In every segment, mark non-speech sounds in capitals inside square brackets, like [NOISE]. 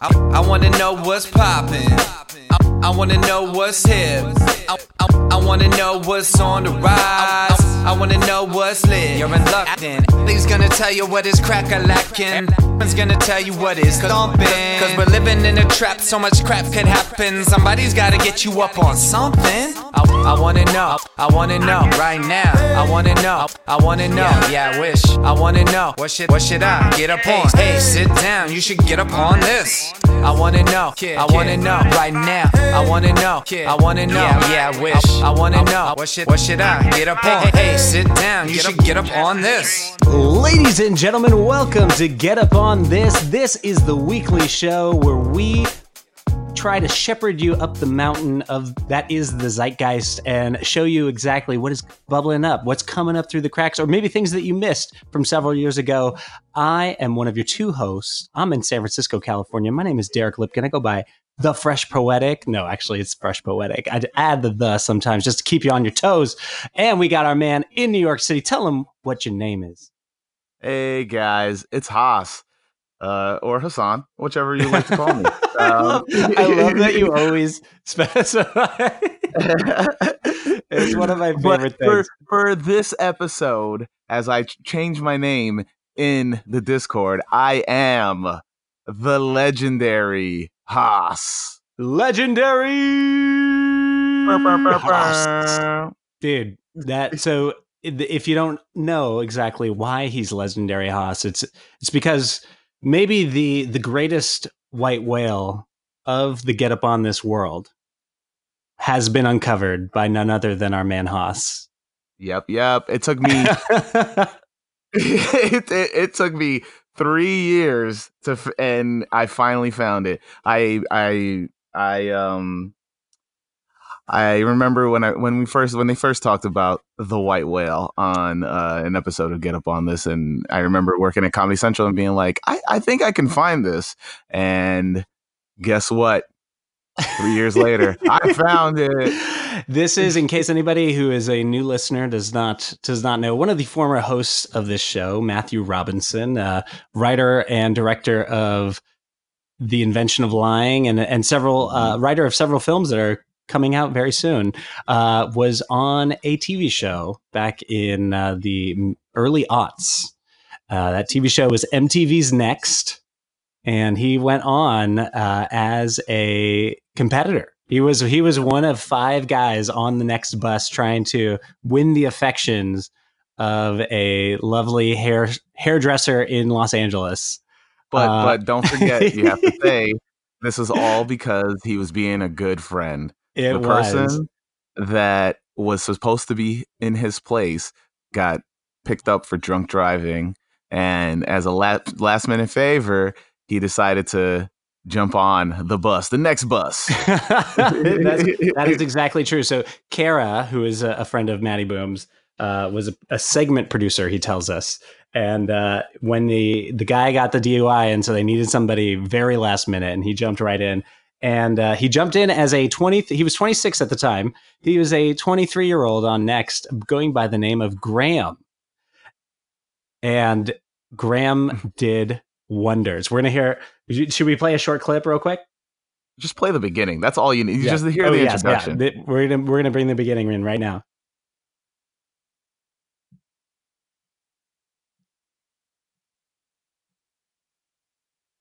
I, I wanna know what's poppin'. I, I wanna know what's hip. I, I, I wanna know what's on the rise. I wanna know what's lit. You're in luck then. He's gonna tell you what is crack a lacking. Everyone's gonna tell you what is thumping. Cause we're living in a trap, so much crap could happen. Somebody's gotta get you up on something. I, I wanna know, I wanna know right now. I wanna know, I wanna know. Yeah, I wish. I wanna know what should what should I get up on? Hey, sit down, you should get up on this. I wanna know, I wanna know right now. I wanna know. I wanna know. Yeah, I wish. I wanna know what should what should I get up on? Hey, sit down, you should get up on this. Ladies and gentlemen, welcome to Get Up On This. This is the weekly show where we try to shepherd you up the mountain of that is the zeitgeist and show you exactly what is bubbling up, what's coming up through the cracks, or maybe things that you missed from several years ago. I am one of your two hosts. I'm in San Francisco, California. My name is Derek Lipkin. I go by the Fresh Poetic. No, actually, it's Fresh Poetic. I add the the sometimes just to keep you on your toes. And we got our man in New York City. Tell him what your name is. Hey guys, it's Haas. Uh, or Hassan, whichever you like to call me. [LAUGHS] Um, I love that you [LAUGHS] always specify. [LAUGHS] it's one of my favorite for, things. for this episode, as I change my name in the Discord, I am the legendary Haas. Legendary, dude. That so if you don't know exactly why he's legendary Haas, it's it's because maybe the the greatest white whale of the get up on this world has been uncovered by none other than our man Haas. Yep, yep. It took me it, [LAUGHS] [LAUGHS] it, it took me three years to f- and I finally found it. I I I um I remember when I when we first when they first talked about the white whale on uh, an episode of Get Up on This, and I remember working at Comedy Central and being like, I, I think I can find this, and guess what? Three years later, I found it. [LAUGHS] this is in case anybody who is a new listener does not does not know one of the former hosts of this show matthew robinson uh, writer and director of the invention of lying and and several uh, writer of several films that are coming out very soon uh, was on a tv show back in uh, the early aughts uh, that tv show was mtv's next and he went on uh, as a competitor he was he was one of five guys on the next bus trying to win the affections of a lovely hair hairdresser in Los Angeles. But Uh, but don't forget, you have to [LAUGHS] say this is all because he was being a good friend. It the was person that was supposed to be in his place got picked up for drunk driving, and as a last last minute favor, he decided to jump on the bus, the next bus. [LAUGHS] That is [LAUGHS] exactly true. So Kara, who is a, friend of Matty Boom's, uh, was a, a segment producer. He tells us, and uh, when the the guy got the DUI, and so they needed somebody very last minute, and he jumped right in. And uh, he jumped in as a 20, he was 26 at the time. He was a 23 year old on Next, going by the name of Graham. And Graham [LAUGHS] did wonders. We're going to hear, should we play a short clip real quick? just play the beginning. That's all you need. You Yeah. just hear Oh, the yes, introduction. The- We're gonna we're gonna bring the beginning in right now.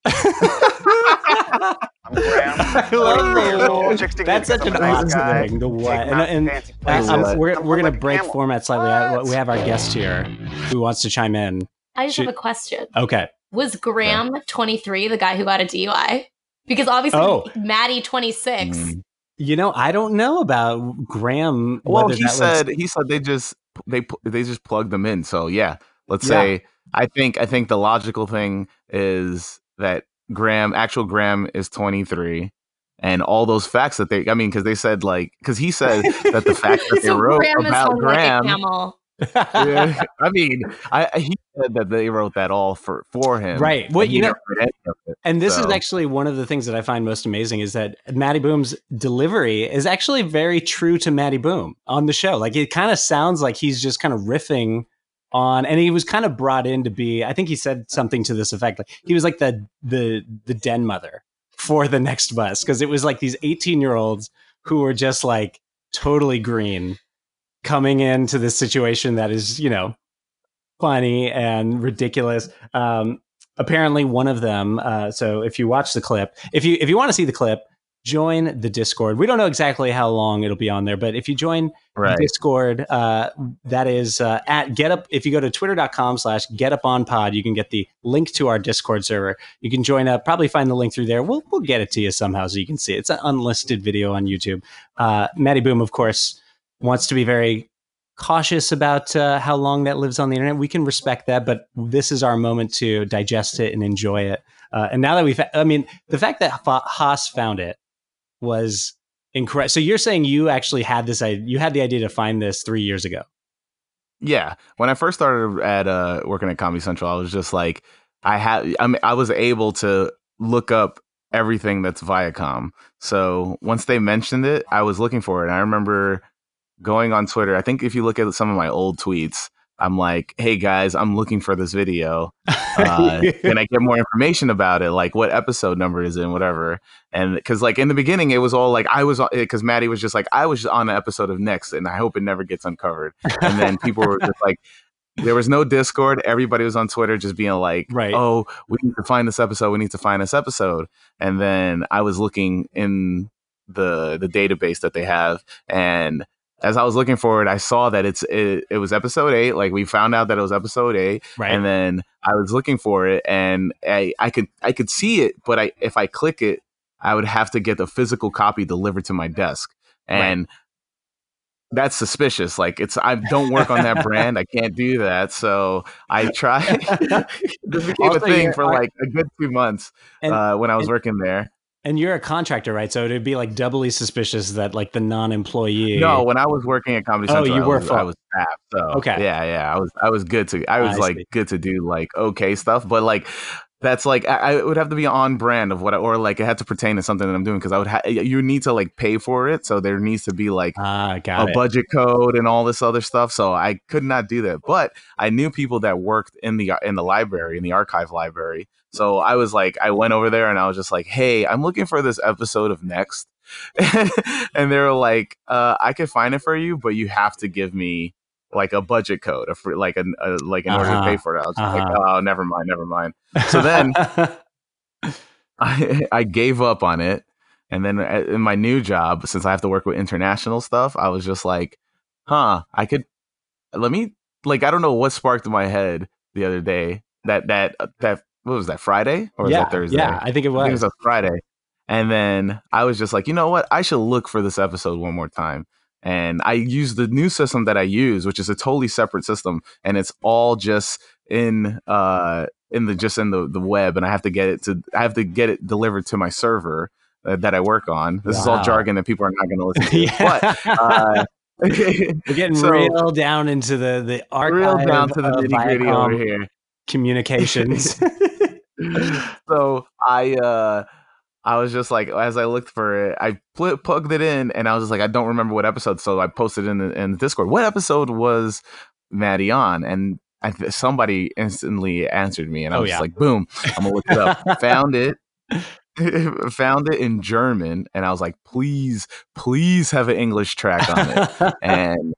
[LAUGHS] [LAUGHS] I'm Graham. [LAUGHS] I love 33 years old, the, That's such an a nice awesome guy. thing. The what? Take And, mountain and fancy uh. I'm- we're Come we're gonna like break camel. format slightly. I, What? we have our guest here who wants to chime in. I just Shoot. have a question. Okay. Was Graham 23 the guy who got a DUI? Because obviously, Oh. Matty 26. Mm. You know, I don't know about Graham. Well, he that was- said he said they just they they just plugged them in. So yeah, let's Yeah. say I think I think the logical thing is that Graham, actual Graham, is 23, and all those facts that they I mean because they said like because he said that the fact that [LAUGHS] they so wrote Graham about hung like Graham. yeah, I mean, I I- he said that they wrote that all for for him. Right. What you know- never read any of it. And this is actually one of the things that I find most amazing is that Matty Boom's delivery is actually very true to Matty Boom on the show. Like it kind of sounds like he's just kind of riffing on, and he was kind of brought in to be. I think he said something to this effect. Like he was like the the the den mother for the next bus because it was like these 18 year olds who were just like totally green coming into this situation that is, you know, funny and ridiculous. Um, apparently, one of them. Uh, so if you watch the clip, if you if you want to see the clip, join the Discord. We don't know exactly how long it'll be on there, but if you join Right. Discord, uh, that is uh, at get up. If you go to twitter.com slash get up on pod, you can get the link to our Discord server. You can join up, probably find the link through there. We'll, we'll get it to you somehow so you can see it. It's an unlisted video on YouTube. Uh, Matty Boom, of course, wants to be very cautious about uh, how long that lives on the internet. We can respect that, but this is our moment to digest it and enjoy it. Uh, and now that we've, I mean, the fact that Haas found it was incredible. So you're saying you actually had this, i- you had the idea to find this three years ago. Yeah, when I first started at uh, working at Comedy Central, I was just like, I had, I mean, I was able to look up everything that's Viacom. So once they mentioned it, I was looking for it. And I remember going on Twitter. I think if you look at some of my old tweets, I'm like, "Hey guys, I'm looking for this video. [LAUGHS] Uh, can I get more information about it? Like, what episode number is in, whatever." And because, like, in the beginning, it was all like I was because Matty was just like, "I was on an episode of Next, and I hope it never gets uncovered." And then [LAUGHS] people were just like, there was no Discord. Everybody was on Twitter just being like, Right. oh, we need to find this episode. We need to find this episode. And then I was looking in the the database that they have, and as I was looking for it, I saw that it's it, it was episode eight. Like we found out that it was episode eight, right. and then I was looking for it, and I I could I could see it, but I if I click it, I would have to get the physical copy delivered to my desk, and that's suspicious. Like it's I don't work on that [LAUGHS] brand. I can't do that. So I tried. this became Also, a thing for like a good two months And- uh, when I was and- working there. And you're a contractor, right? So it'd be like doubly suspicious that like the non-employee. No, when I was working at Comedy Central, Oh, you I were was. I was staff. So Okay. yeah, yeah, I was I was good to I was I like see. good to do like okay stuff, but like that's like I, I would have to be on brand of what I, or like it had to pertain to something that I'm doing because I would ha- you need to like pay for it, so there needs to be like Ah, a it. budget code and all this other stuff. So I could not do that. But I knew people that worked in the in the library in the archive library. So I was like, I went over there and I was just like, hey, I'm looking for this episode of Next, [LAUGHS] and they were like, uh, I could find it for you, but you have to give me like a budget code, a free, like an a, like in order to Uh-huh. pay for it. I was like, Uh-huh. oh, never mind, never mind. So then I, [LAUGHS] [LAUGHS] I gave up on it. And then in my new job, since I have to work with international stuff, I was just like, huh, I could let me like I don't know what sparked in my head the other day that that uh, that what was that Friday or was yeah, that Thursday? yeah, I think it was. I think it was. a Friday. And then I was just like, you know what? I should look for this episode one more time. And I used the new system that I use, which is a totally separate system, and it's all just in uh in the just in the the web, and I have to get it to I have to get it delivered to my server uh, that I work on. This is all jargon that people are not going to listen [LAUGHS] to. yeah. But uh, [LAUGHS] We're getting so- real down into the the real archive down to the of nitty gritty over here. communications. [LAUGHS] [LAUGHS] so I uh I was just like as I looked for it, I pl- plugged it in and I was just like I don't remember what episode, so I posted in the, in the Discord. What episode was Matty on? And I, th- somebody instantly answered me, and I Oh, was yeah. like, "Boom! I'm gonna look it up." Found it. [LAUGHS] [LAUGHS] Found it in German, and I was like, "Please, please have an English track on it." and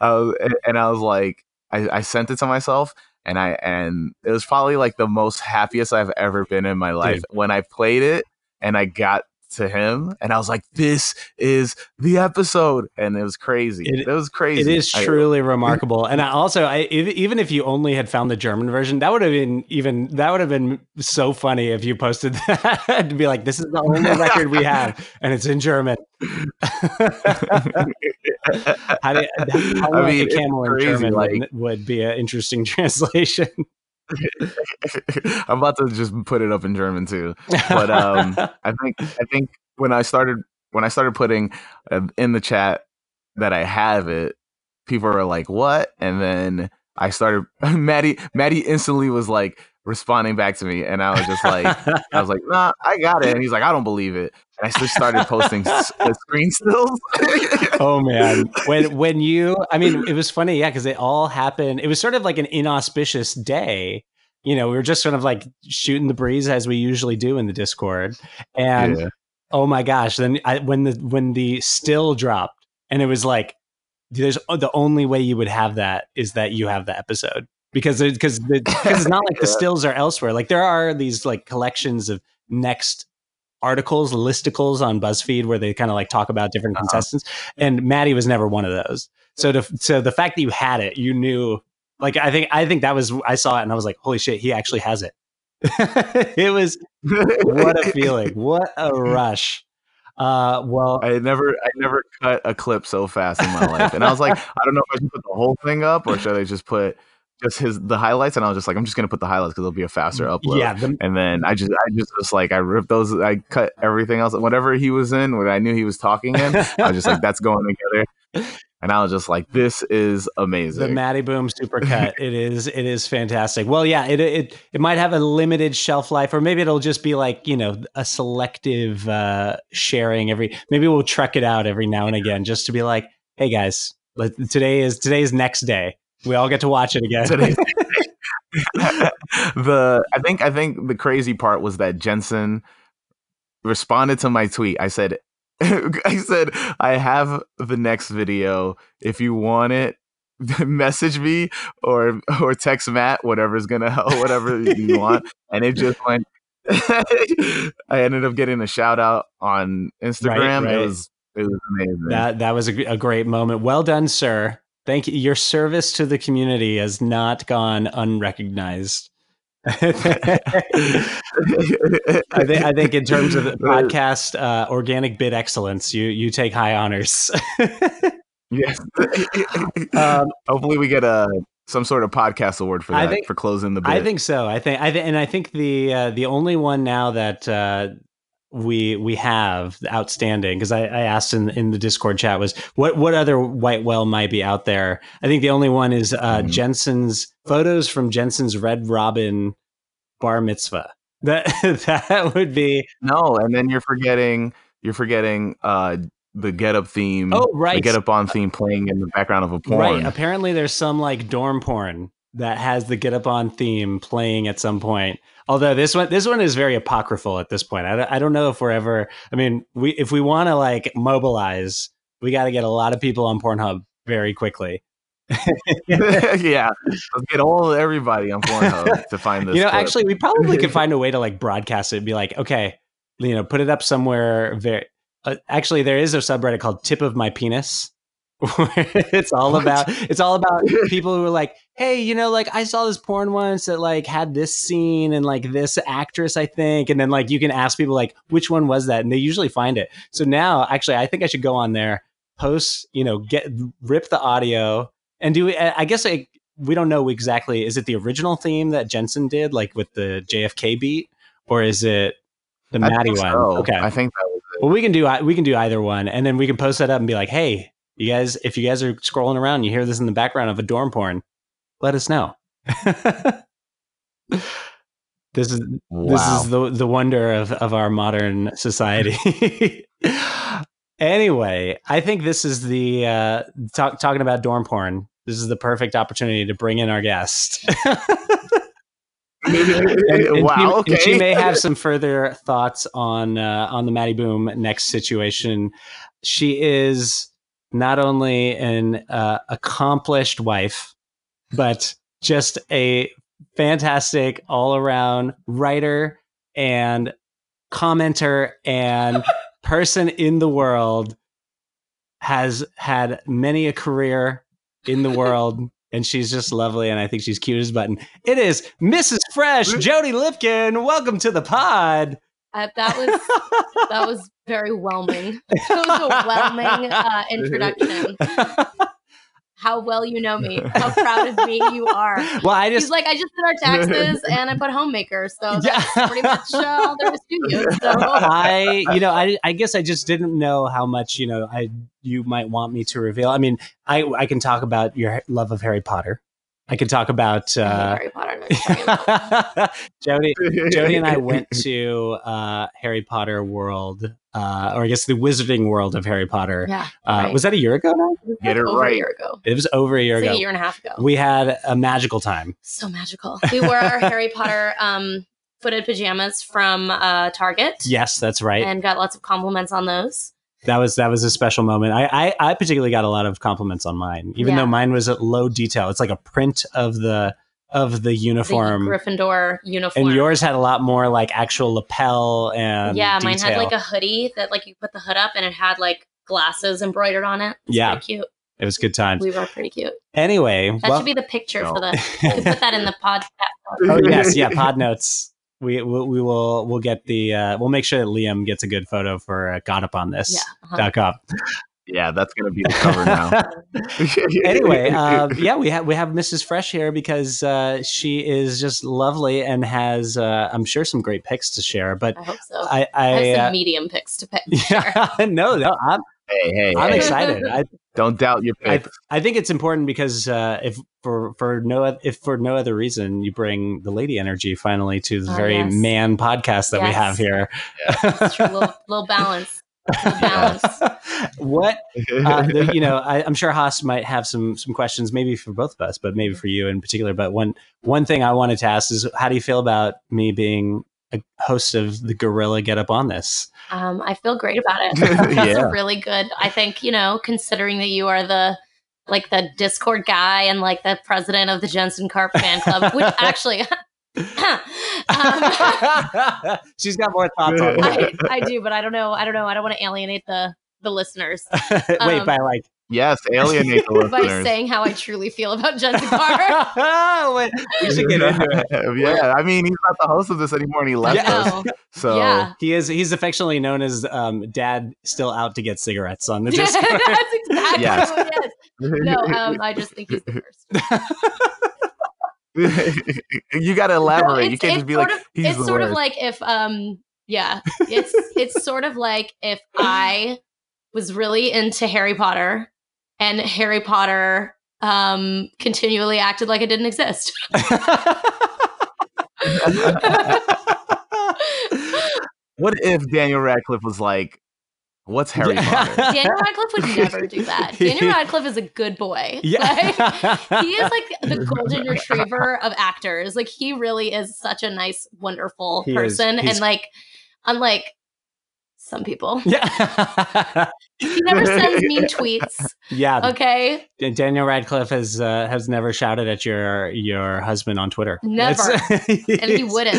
I was, and I was like, I, I sent it to myself, and I and it was probably like the most happiest I've ever been in my life. When I played it and I got to him, and I was like, "This is the episode," and it was crazy. It- It, was crazy. It is I- truly remarkable, and I also, I if, even if you only had found the German version, that would have been even that would have been so funny if you posted [LAUGHS] that to be like, "This is the only record we have, and it's in German." [LAUGHS] how do you, how I mean, a camel in German like- would be an interesting [LAUGHS] translation. [LAUGHS] I'm about to just put it up in German too. But um, [LAUGHS] I think I think when I started when I started putting uh, in the chat that I have it, people were like, "What?" And then I started. [LAUGHS] Matty Matty instantly was like responding back to me, and I was just like, I was like, "Nah, I got it." And he's like, "I don't believe it." I just started posting s- [LAUGHS] uh, screen stills. [LAUGHS] oh man when when you i mean it was funny yeah because it all happened it was sort of like an inauspicious day you know, we were just sort of like shooting the breeze as we usually do in the Discord. And Yeah. oh my gosh, then I, when the when the still dropped and it was like there's the only way you would have that is that you have the episode because because because it's not like the [LAUGHS] stills are elsewhere. Like there are these like collections of next articles, listicles on BuzzFeed where they kind of like talk about different Uh-huh. contestants, and Matty was never one of those. So to so the fact that you had it, you knew. Like I think I think that was I saw it and I was like, holy shit, he actually has it. [LAUGHS] it was what a feeling, what a [LAUGHS] rush. Uh, well, I never, I never cut a clip so fast in my life, and I was like, [LAUGHS] I don't know if I should put the whole thing up or should I just put just his the highlights, and I was just like, I'm just gonna put the highlights because it'll be a faster upload. yeah, the, And then I just, I just was like, I ripped those, I cut everything else, whatever he was in, what I knew he was talking in. I was just like, that's going together. And I was just like, this is amazing. the. Matty Boom supercut. [LAUGHS] it is it is fantastic. Well, yeah, it it it might have a limited shelf life, or maybe it'll just be like you know a selective uh, sharing every. Maybe we'll truck it out every now and again just to be like, hey guys, today is today's next day. We all get to watch it again. [LAUGHS] [LAUGHS] The I think I think the crazy part was that Jensen responded to my tweet. I said [LAUGHS] I said I have the next video. If you want it, message me or or text Matt, whatever's gonna help, whatever you want. And it just went I ended up getting a shout out on Instagram. right. It was it was amazing. That that was a, a great moment. Well done, sir. Thank you. Your service to the community has not gone unrecognized. [LAUGHS] I think I think in terms of [LAUGHS] podcast uh, organic bit excellence, you you take high honors. [LAUGHS] yes. um, Hopefully we get a some sort of podcast award for that think- for closing the bit. I think so. I think I think, and I think the uh, the only one now that uh, we we have outstanding because I, I asked in in the Discord chat was what what other white whale might be out there. I think the only one is uh, Mhm. Jensen's photos from Jensen's Red Robin bar mitzvah. That [LAUGHS] that would be no, and then you're forgetting you're forgetting uh the get up theme. oh right, The get up on theme playing in the background of a porn. right. Apparently, there's some like dorm porn that has the Get Up On theme playing at some point. Although this one, this one is very apocryphal at this point. I don't, I don't know if we're ever. I mean, we if we want to like mobilize, we got to get a lot of people on Pornhub very quickly. [LAUGHS] yeah. Let's get all everybody on Pornhub to find [LAUGHS] this. you know, clip. actually, we probably could find a way to like broadcast it and be like, okay, you know, put it up somewhere. Very. Uh, actually, there is a subreddit called "Tip of My Penis." [LAUGHS] it's all about it's all about [LAUGHS] people who are like, hey, you know, like I saw this porn once that like had this scene and like this actress, I think, and then like you can ask people like which one was that, and they usually find it. So now, actually, I think I should go on there, post, you know, get rip the audio, and do. I guess I, we don't know exactly. Is it the original theme that Jensen did, like with the JFK beat, or is it the I Matty one? so. Okay, I think that was it. well, we can do we can do either one, and then we can post that up and be like, "Hey, you guys, if you guys are scrolling around, you hear this in the background of a dorm porn, let us know." [LAUGHS] this is Wow. this is the the wonder of of our modern society. [LAUGHS] anyway, I think this is the uh, talk, talking about dorm porn. This is the perfect opportunity to bring in our guest. [LAUGHS] And- and wow. she, okay. she may have some further thoughts on uh, on the Matty Boom next situation. She is not only an uh, accomplished wife, but just a fantastic all around writer and commenter and [LAUGHS] person in the world. Has had many a career in the world. [LAUGHS] And she's just lovely, and I think she's cute as a button. It is Mrs. Fresh, Jody Lipkin. Welcome to the pod. Uh, that was that was very whelming. That was a whelming uh, [LAUGHS] introduction. [LAUGHS] How well you know me. [LAUGHS] How proud of me you are. well, I He's just like, I just did our taxes and I put homemaker, so that's Yeah. pretty much uh, all there is to you. So I, you know, I, I guess I just didn't know how much, you know, I you might want me to reveal. I mean, I I can talk about your love of Harry Potter. I can talk about uh, Harry Potter. No. [LAUGHS] Jody. Jody and I went [LAUGHS] to uh, Harry Potter World, uh, or I guess the Wizarding World of Harry Potter. yeah, Uh, right. Was that a year ago now? Get it over right. a year ago. It was over a year It's like ago. a year and a half ago. We had a magical time. so magical. We wore our Harry Potter um, footed pajamas from uh, Target. Yes, that's right. And got lots of compliments on those. That was that was a special moment. I, I I particularly got a lot of compliments on mine, even Yeah. though mine was at low detail. It's like a print of the of the uniform. The Gryffindor uniform. and yours had a lot more like actual lapel and yeah, mine had like a hoodie that like you put the hood up and it had like glasses embroidered on it. It's Yeah. cute. it was good times. We were pretty cute. Anyway, That well, should be the picture for the. You put that in the [LAUGHS] podcast. oh yes, yeah, pod notes. We, we we will we'll get the uh, we'll make sure that Liam gets a good photo for uh, got up on this Yeah. uh-huh. dot com. Yeah, that's gonna be the cover now. [LAUGHS] anyway, [LAUGHS] uh, yeah, we have we have Mrs. Fresh here because uh, she is just lovely and has uh, I'm sure some great pics to share. But I hope so. I I I, have some uh, medium pics to pick. yeah, [LAUGHS] no, no, I'm hey, hey, I'm hey, excited. I, don't doubt your I. I think it's important because uh, if for for no oth- if for no other reason you bring the lady energy finally to the Oh, very yes. man podcast that we have here. It's true. Little, little balance. Little [LAUGHS] balance. what uh, [LAUGHS] the, you know, I, I'm sure Haas might have some some questions, maybe for both of us, but maybe for you in particular. But one one thing I wanted to ask is, how do you feel about me being a host of the Gorilla Get Up on this? Um, I feel great about it. [LAUGHS] It's Yeah. really good. I think you know, considering that you are the like the Discord guy and like the president of the Jensen Karp fan club, which [LAUGHS] actually. [LAUGHS] um, She's got more thoughts on I, I do, but I don't know. I don't know. I don't want to alienate the the listeners. Wait, um, by like, yes, alienate the [LAUGHS] listeners. by saying how I truly feel about [LAUGHS] Jensen Karp. [LAUGHS] Wait, we should get into it. yeah, I mean, he's not the host of this anymore, and he left Yeah. us. So Yeah. He is he's affectionately known as um, Dad, still out to get cigarettes on the Yeah, Discord. that's exactly Yes. what it is. No, um, I just think he's the worst. you got to elaborate. you can't just be sort like, of- he's it's the sort worst. of like if um yeah it's it's sort of like if i was really into harry potter and harry potter um continually acted like it didn't exist [LAUGHS] what if Daniel Radcliffe was like, "What's Harry Potter?" [LAUGHS] daniel radcliffe would never do that [LAUGHS] daniel radcliffe is a good boy yeah. Like, he is like the golden retriever of actors like he really is such a nice wonderful He is. person He's- and like unlike some people yeah. [LAUGHS] he never sends mean tweets Yeah. okay Daniel Radcliffe has uh, has never shouted at your your husband on Twitter. Never. It's- [LAUGHS] and he wouldn't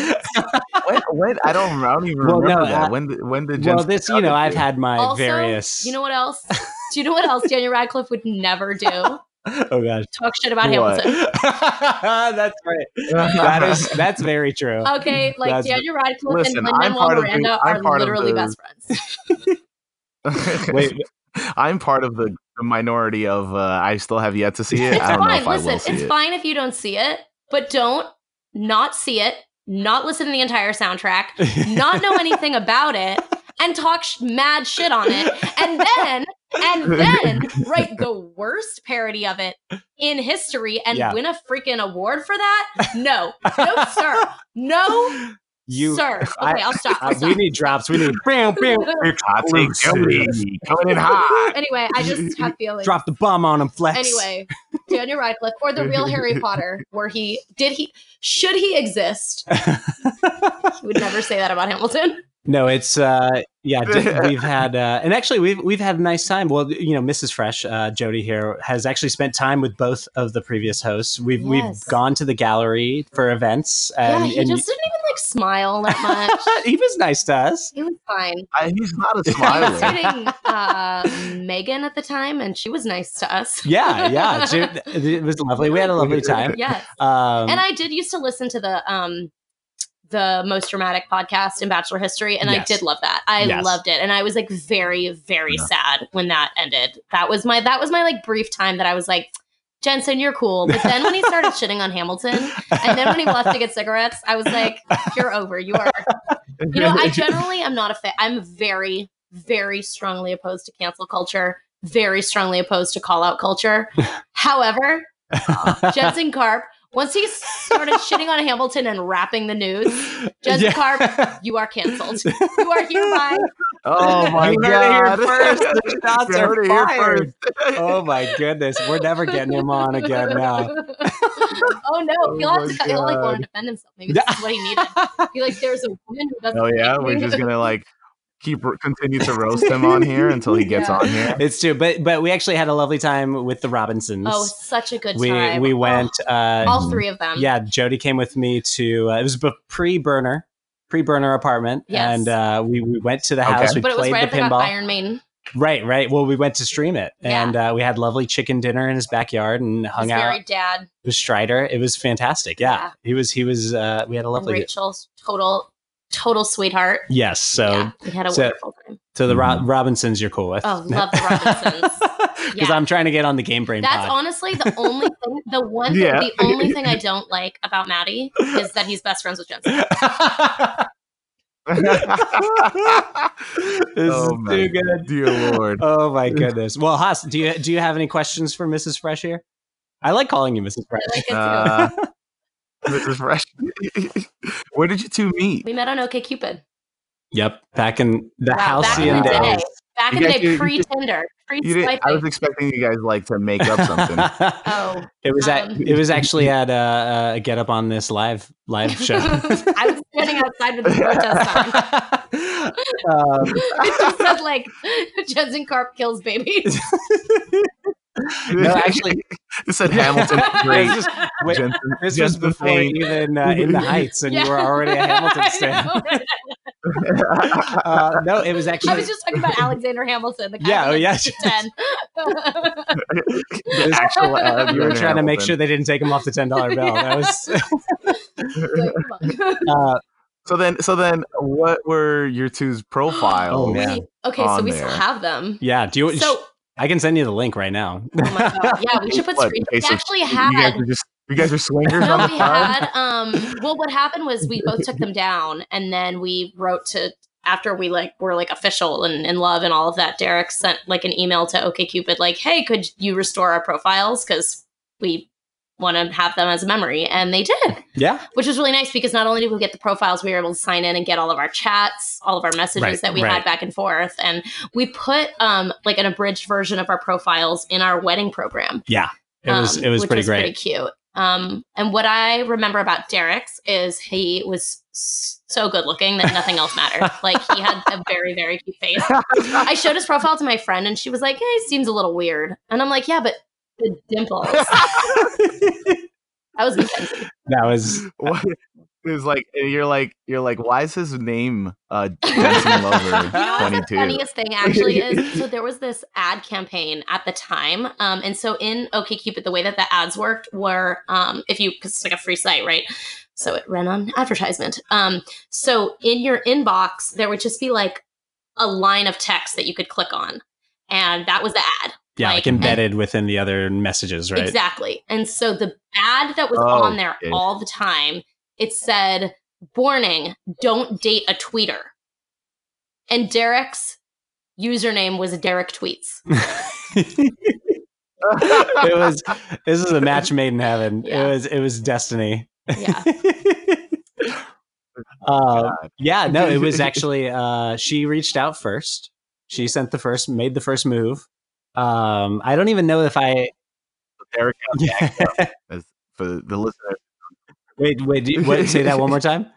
when, when I don't, I don't even Well, no, remember that. I- when did- when did well, this you know I've had my also various. you know what else do you know what else daniel radcliffe would never do [LAUGHS] oh gosh, talk shit about What? hamilton [LAUGHS] that's right. That is that's very true. okay like That's- daniel radcliffe Listen, and I'm lin part of the- miranda I'm are literally the- best friends [LAUGHS] Wait, I'm part of the, the minority of uh, I still have yet to see it. it's I don't know fine listen it's it. fine if you don't see it but don't not see it not listen to the entire soundtrack not know anything [LAUGHS] about it and talk sh- mad shit on it and then and [LAUGHS] then write the worst parody of it in history and Yeah. win a freaking award for that no no sir no you. sir okay I- I, will stop, I'll stop. we need drops. We need bam, bam, [LAUGHS] Hot take Jody, coming in hot. anyway i just [LAUGHS] have feelings drop the bomb on him, flex. anyway daniel radcliffe or the real harry potter where he did he should he exist he would never say that about hamilton No, it's uh yeah, [LAUGHS] we've had uh and actually we've we've had a nice time. Well, you know, Mrs. Fresh, uh Jody here has actually spent time with both of the previous hosts. We've Yes. we've gone to the gallery for events and, yeah he and just didn't even like smile that much [LAUGHS] he was nice to us. he was fine I, he's not a [LAUGHS] I was smiler. dating uh, Megan at the time, and she was nice to us. Yeah, yeah. Ju- It was lovely. We had a lovely time. yes. Um and I did used to listen to the um the most dramatic podcast in Bachelor history, and I did love that. I Yes. loved it, and I was like very, very Yeah. sad when that ended. That was my that was my like brief time that I was like. Jensen, you're cool. But then when he started shitting on Hamilton, and then when he left to get cigarettes, I was like, "You're over. You are you know, I generally am not a fan. I'm very, very strongly opposed to cancel culture. Very strongly opposed to call out culture. However, [LAUGHS] Jensen Karp. Once he started shitting on Hamilton and rapping the news, [LAUGHS] Jensen Yeah. Karp, you are canceled. You are hereby. [LAUGHS] Oh my You heard it here god! first. The [LAUGHS] shots are heard here fired. first. oh my goodness, we're never getting him on again now. oh no, Oh he'll have my to. He'll like want to defend himself. Maybe this is what he needed. Be like, there's a woman who doesn't. Oh yeah, we're just gonna like keep continue to roast him on here [LAUGHS] until he gets Yeah. on here. It's true, but but we actually had a lovely time with the Robinsons. Oh, such a good we time. we Oh, went. uh, all three of them. Yeah, Jody came with me to. Uh, it was a pre-burner, pre-burner apartment, Yes. and uh, we we went to the Okay. house. We But it was played right the pinball. Iron Maiden. Right, right. Well, we went to stream it, Yeah. and uh, we had lovely chicken dinner in his backyard and It was hung out very dad. with Strider. It was fantastic. Yeah, Yeah. he was. He was. Uh, we had a And lovely. Rachel's total, total sweetheart. Yes. So yeah, we had a so- wonderful time. so the Ro- Robinsons, you're cool with. Oh, love the Robinsons. [LAUGHS] Because Yeah. I'm trying to get on the Game Brain That's pod. honestly the only [LAUGHS] thing, the one, thing, Yeah. the only thing I [LAUGHS] don't like about Matty is that he's best friends with Jensen. this oh is too good. dear lord! Oh my goodness. Well, Haas, do you do you have any questions for Mrs. Fresh here? I like calling you Mrs. Fresh. I like it too. Uh, Mrs. Fresh. [LAUGHS] Where did you two meet? we met on OkCupid Yep, back in the Wow, back in halcyon the day. days. back You in the guys- day, you- you pre just- Tinder, pre You I was expecting you guys like to make up something. [LAUGHS] Oh, it was at Um. it was actually [LAUGHS] at a, uh, Get Up on this live live show. I was standing outside with the protest sign. um, It just said like Jensen Karp kills babies. No, [LAUGHS] actually, it said Hamilton. wait, Great. just- wait, Jensen, this was before Fane. even uh, in the [LAUGHS] Heights, and you were already a Hamilton [LAUGHS] I stan. Uh, no, it was actually. I was just talking about Alexander Hamilton, the guy Yeah, oh, like, yeah. the 10. actual ad. you were Hamilton. trying to make sure they didn't take him off the ten dollar bill. That was. Like, come on. Uh, So then, so then, what were your two's [GASPS] profiles? Oh, man. Okay, so we there. still have them. yeah. Do you? So, I can send you the link right now. oh my god, yeah, we should put What, screen. okay, We so actually You had guys are just you guys are swingers on no, the we pod. had um well what happened was we both took them down and then we wrote to after we like were like official and in love and all of that derek sent like an email to okcupid like hey could you restore our profiles because we want to have them as a memory and they did Yeah. which was really nice because not only did we get the profiles we were able to sign in and get all of our chats all of our messages Right, that we right. had back and forth and we put um like an abridged version of our profiles in our wedding program Yeah. It was. um, It was pretty was great. pretty cute. Um, and what I remember about Derek's is he was so good looking that nothing else mattered. [LAUGHS] like he had a very very cute face. I showed his profile to my friend, and she was like, "Hey, he seems a little weird." And I'm like, "Yeah, but the dimples." [LAUGHS] [LAUGHS] that was Mackenzie. that was. What? [LAUGHS] It was like you're like you're like why is his name uh Jensen Lover You know what the funniest thing actually is? So there was this ad campaign at the time, um, and so in okay OkCupid, the way that the ads worked were um, if you because it's like a free site, right? So it ran on advertisement. Um, so in your inbox, there would just be like a line of text that you could click on, and that was the ad. Yeah, like, Like, and- embedded within the other messages, right? Exactly. And so the ad that was Oh, on there okay. all the time, it said, "Warning: Don't date a tweeter." And Derek's username was Derek Tweets. [LAUGHS] [LAUGHS] it was. This is a match made in heaven. Yeah. It was. It was destiny. Yeah. [LAUGHS] uh, yeah. No, it was actually. Uh, she reached out first. She sent the first, made the first move. Um, I don't even know if I. Derek got backed as for the listener. wait, wait. Do you, what, say that one more time. [LAUGHS]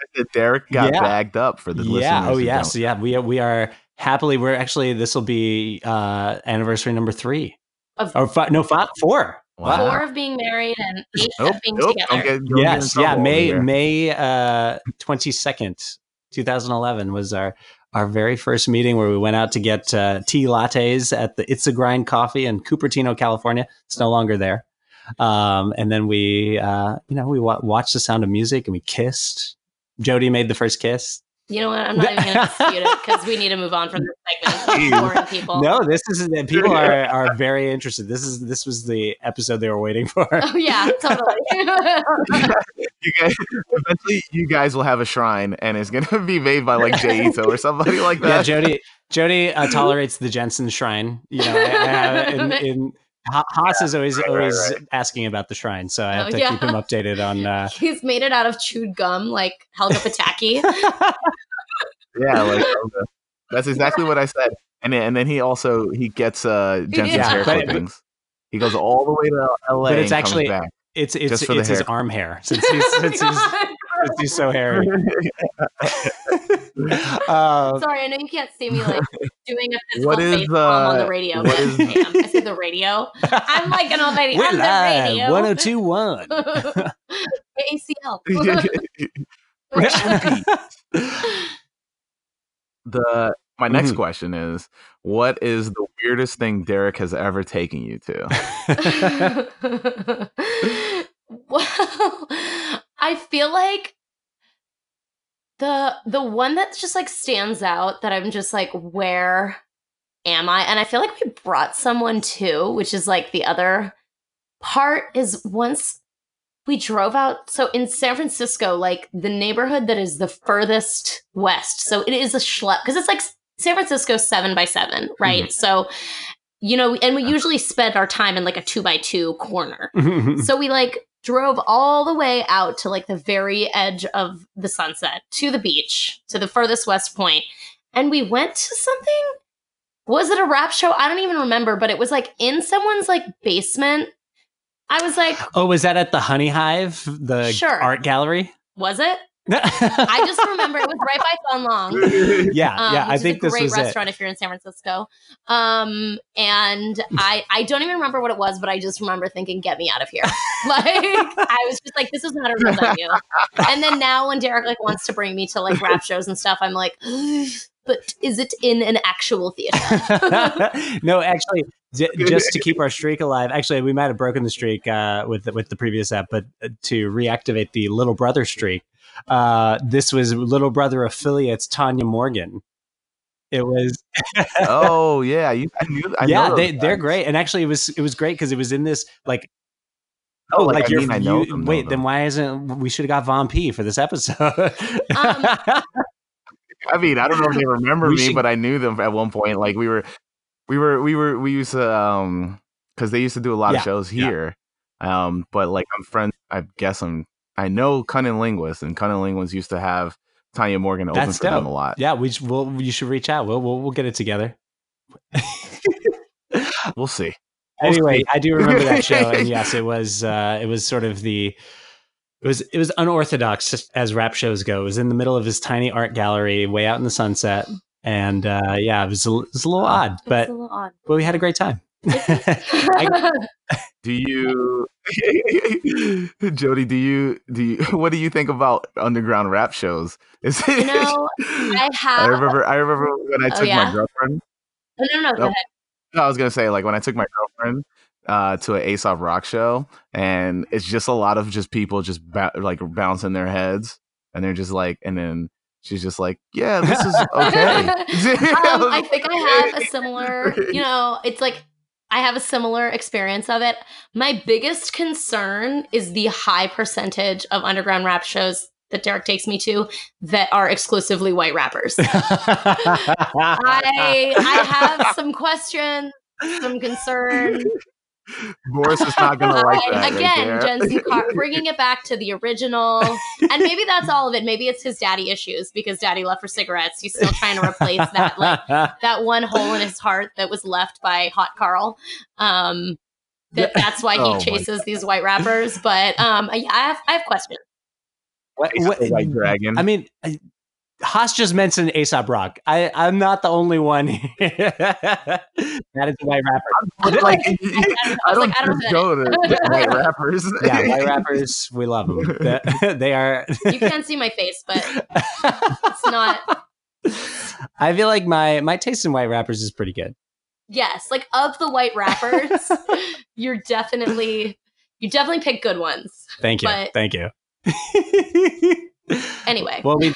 I said Derek got Yeah. bagged up for the listeners. yeah. Oh, yes. don't. Yeah. We we are happily. We're actually. This will be uh anniversary number three. Of Or five? No, five, four. Wow. four of being married and eight Nope, of being nope, together. get- don't get in yes yeah trouble may over here. may uh 22nd 2011 was our our very first meeting where we went out to get uh, tea lattes at the it's a grind coffee in cupertino california. It's no longer there. Um and then we uh you know we wa- watched the sound of music and we kissed. Jody made the first kiss You know what? I'm not even going [LAUGHS] to dispute it because we need to move on from this segment. Boring people. no this is people are are very interested this is this was the episode they were waiting for [LAUGHS] Oh yeah, totally. [LAUGHS] You guys, eventually, you guys will have a shrine, and it's gonna be made by like Jay Ito or somebody like that. yeah jody jody uh, tolerates the jensen shrine you know I, I have it in, in Ha- Haas is always Right, right, always right. asking about the shrine, so I have Oh, to yeah. keep him updated on. Uh, [LAUGHS] He's made it out of chewed gum, like Helga Pataki. [LAUGHS] Yeah, like that's exactly what I said. And then, and then he also he gets uh Jensen's Yeah. hair But- clippings. He goes all the way to L.A. But it's and comes actually- back. it's it's Just for the it's his hair. arm hair since [LAUGHS] he's since he's, since he's so hairy. [LAUGHS] Uh, Sorry, I know you can't see me like [LAUGHS] doing a physical What is, face palm on the uh, radio. what but is- damn, I said the radio. I'm like an old lady we're on the live, radio. one hundred two one. [LAUGHS] ACL. the my next Mhm. question is what is the weirdest thing Derek has ever taken you to? well, I feel like the the one that just like stands out that I'm just like, where am I? And I feel like we brought someone too, which is like the other part is once we drove out so in San Francisco, like the neighborhood that is the furthest west. So it is a schlep because it's like San Francisco seven by seven, right? Mm-hmm. So you know, and we usually spend our time in like a two by two corner. [LAUGHS] So we like drove all the way out to like the very edge of the sunset to the beach, to the furthest west. And we went to something. Was it a rap show? I don't even remember, but it was like in someone's like basement. I was like, oh, was that at the Honey Hive, the Sure. art gallery? was it? [LAUGHS] I just remember it was right by Sun Long. yeah, Um, yeah. I think a this great was it. restaurant if you're in San Francisco. Um, and I I don't even remember what it was, but I just remember thinking, "Get me out of here!" [LAUGHS] like I was just like, "This is not a real venue." And then now, when Derek like wants to bring me to like rap shows and stuff, I'm like, [GASPS] "But is it in an actual theater?" [LAUGHS] no, actually, j- just to keep our streak alive. Actually, we might have broken the streak uh, with the, with the previous app, but uh, to reactivate the little brother streak, uh, this was little brother affiliates Tanya Morgan. It was oh [LAUGHS] yeah, you, I knew. I yeah, know they those they're great, and actually, it was it was great because it was in this like. Oh, like, I you're- mean, I know you- them, wait, though. then why isn't we should have got Von Pea for this episode? Um, [LAUGHS] I mean, I don't know if they remember We me, should- but I knew them at one point. Like we were, we were, we were, we used to, um, because they used to do a lot Yeah, of shows yeah. here. Um, but like I'm friends. I guess I'm. I know CunninLynguists, and CunninLynguists used to have Tanya Morgan open That's for them a lot. yeah, we we'll, you should reach out. We'll we'll, we'll get it together. [LAUGHS] We'll see. We'll anyway, see. I do remember that show, and [LAUGHS] yes, it was uh, it was sort of the it was it was unorthodox as rap shows go. It was in the middle of his tiny art gallery, way out in the sunset, and uh, yeah, it was a, it was a little odd, but a little odd. but we had a great time. I- [LAUGHS] Do you, [LAUGHS] Jody? Do you do you? [LAUGHS] What do you think about underground rap shows? Is it? you know, I have. I remember. I remember when I Oh, took yeah? my girlfriend. no, no, no. Go Oh. ahead. No, I was gonna say like when I took my girlfriend uh, to an Aesop Rock show, and it's just a lot of just people just ba- like bouncing their heads, and they're just like, and then she's just like, "Yeah, this is okay." um, I think I have a similar, you know, it's like I have a similar experience of it. My biggest concern is the high percentage of underground rap shows that Derek takes me to that are exclusively white rappers. [LAUGHS] I I have some questions, some concern. Boris is not gonna like I- that. right again, there. Jensen [LAUGHS] Car- bringing it back to the original, and maybe that's all of it. Maybe it's his daddy issues because daddy left for cigarettes. He's still trying to replace that like [LAUGHS] that one hole in his heart that was left by Hot Carl. Um, that, that's why he Oh chases these white rappers. But um, I, I have I have questions. What- what- White Dragon. I mean, I- Haas just mentioned Aesop Rock. I, I'm not the only one. [LAUGHS] that is a white rapper. But, like, [LAUGHS] I I don't like, I don't just go to white [LAUGHS] rappers. Yeah, white rappers, we love them. They, they are. You can't see my face, but it's not. I feel like my my taste in white rappers is pretty good. Yes, like of the white rappers, you're definitely you definitely pick good ones. Thank you, But- thank you. Anyway, well, we,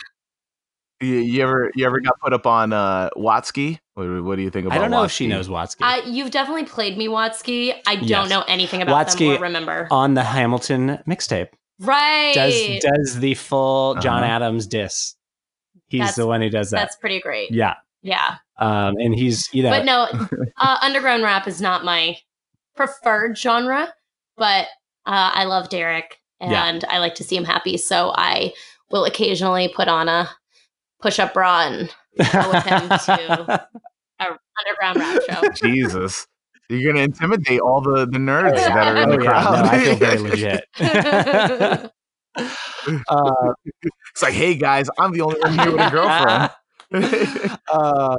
You, you ever you ever got put up on uh, Watsky? What, what do you think about? I don't know if she knows Watsky. uh, you've definitely played me Watsky. I don't Yes. know anything about them Watsky or remember. on the Hamilton mixtape right. does does the full John Uh-huh. Adams diss. He's That's- the one who does that. That's pretty great. Yeah, Yeah. um, and he's you know But no, [LAUGHS] uh, underground rap is not my preferred genre, but uh, I love Derek Yeah. and I like to see him happy. So I will occasionally put on a push up bra and go with him to [LAUGHS] a underground rap show. Jesus. You're gonna intimidate all the, the nerds that are in oh the yeah, crowd. no, I feel very legit. [LAUGHS] uh, it's like, hey guys, I'm the only one here with a girlfriend. [LAUGHS] uh,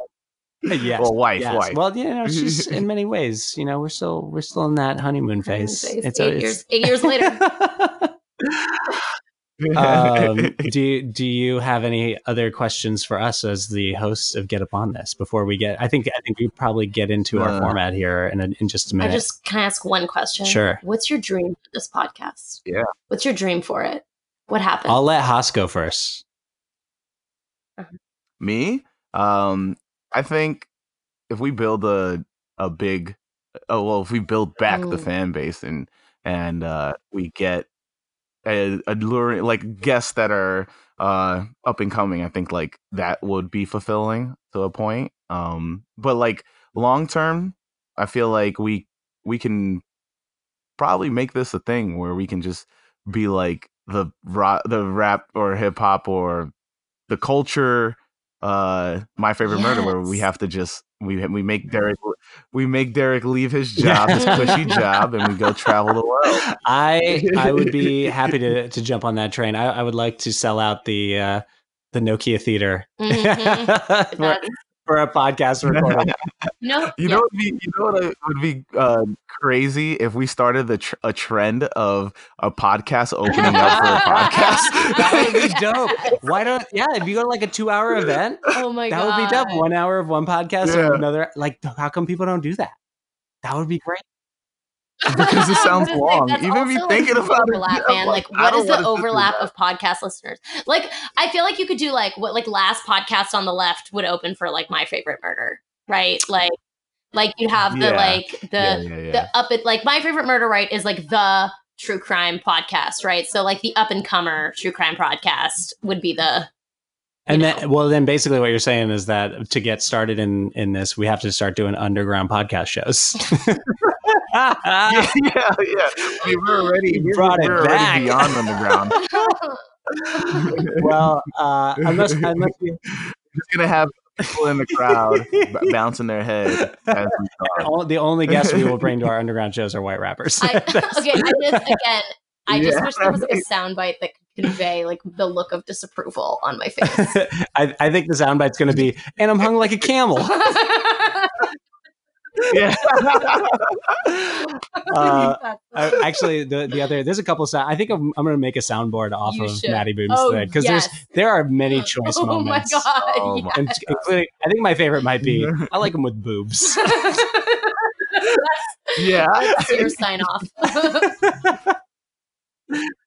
yes. well, wife, yes. wife. Well, you know, it's just in many ways, you know, we're still we're still in that honeymoon phase. Eight It's a- it's- years, eight years later. Um, [LAUGHS] do you, do you have any other questions for us as the hosts of Get Up on This before we get? I think I think we probably get into our Uh, format here in a, in just a minute. I just can I ask one question? Sure. What's your dream for this podcast? Yeah. What's your dream for it? What happened? I'll let Haas go first. Me? Um, I think if we build a a big oh well, if we build back the Mm. fan base and and uh we get a alluring like guests that are uh up and coming, I think like that would be fulfilling to a point. Um but like long term, I feel like we we can probably make this a thing where we can just be like the the rap or hip hop or the culture uh my favorite murder where we have to just we we make Derek we make Derek leave his [LAUGHS] job his cushy job and we go travel the world. I I would be [LAUGHS] happy to to jump on that train. I, I would like to sell out the uh, the Nokia Theater. Mhm. for, That- for a podcast recording. [LAUGHS] no, you know what would be, you know what would be uh, crazy if we started the tr- a trend of a podcast opening up for a [LAUGHS] podcast [LAUGHS] that would be dope. Why don't yeah? If you go to like a two hour event, Oh my god. that god, would be dope. One hour of one podcast Yeah. and another. Like, how come people don't do that? That would be great. Because it [LAUGHS] sounds I was gonna say, long that's even me also, thinking like, about overlap, it man. I'm Like, I what don't is the wanna sit through overlap of podcast listeners? Like, I feel like you could do like what like last podcast on the left would open for like my favorite murder, right? Like, like you have the Yeah. like the yeah, yeah, yeah. the up it like my favorite murder right is like the true crime podcast, right? So like the up and comer true crime podcast would be the And you then, know. well, then basically what you're saying is that to get started in in this, we have to start doing underground podcast shows. [LAUGHS] [LAUGHS] [LAUGHS] [LAUGHS] yeah, yeah, yeah. [LAUGHS] We were already, we brought it were already back. beyond underground. well, uh, unless unless you, Just gonna have people in the crowd b- bouncing their head as we talk. all- the only guests we will bring to our underground shows are white rappers. I, okay, I just again, I just Yeah. wish there was like a soundbite that could convey like the look of disapproval on my face. I, I think the soundbite's going to be, and I'm hung like a camel. Yeah. [LAUGHS] [LAUGHS] Uh, That's actually, the the other there's a couple sound. I think I'm, I'm going to make a soundboard off You of should. Matty Boom's oh, thread because yes. there's there are many [LAUGHS] choice oh moments. my god! Oh yes. my- And including, I think my favorite might be I like them with boobs. yeah, That's your sign off.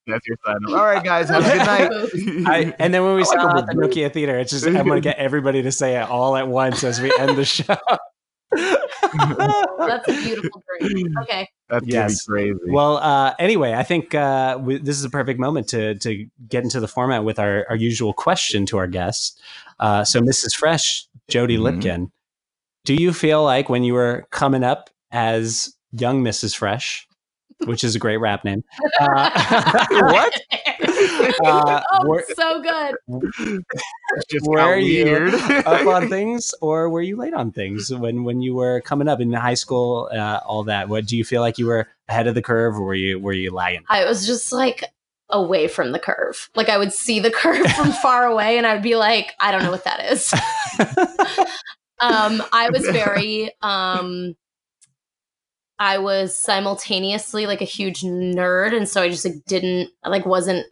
that's your sign. Off. All right, guys, have a good night. I, and then when we I like sell 'em the with. Nokia Theater, it's just I'm going to get everybody to say it all at once as we end the show. [LAUGHS] That's a beautiful dream. Okay. That's Yes. crazy. Well, uh, anyway, I think uh, we, this is a perfect moment to to get into the format with our, our usual question to our guest. Uh, so, Mrs. Fresh, Jody Mhm. Lipkin, do you feel like when you were coming up as young Mrs. Fresh, which is a great rap name, [LAUGHS] uh, [LAUGHS] What? [LAUGHS] Uh, oh, were- so good. It's just were you weird. up on things, or were you late on things when when you were coming up in high school? Uh, all that. What do you feel like you were ahead of the curve, or were you were you lagging? I was just like away from the curve. Like I would see the curve from far away and I'd be like, I don't know what that is. um I was very um I was simultaneously like a huge nerd and so I just like didn't I, like wasn't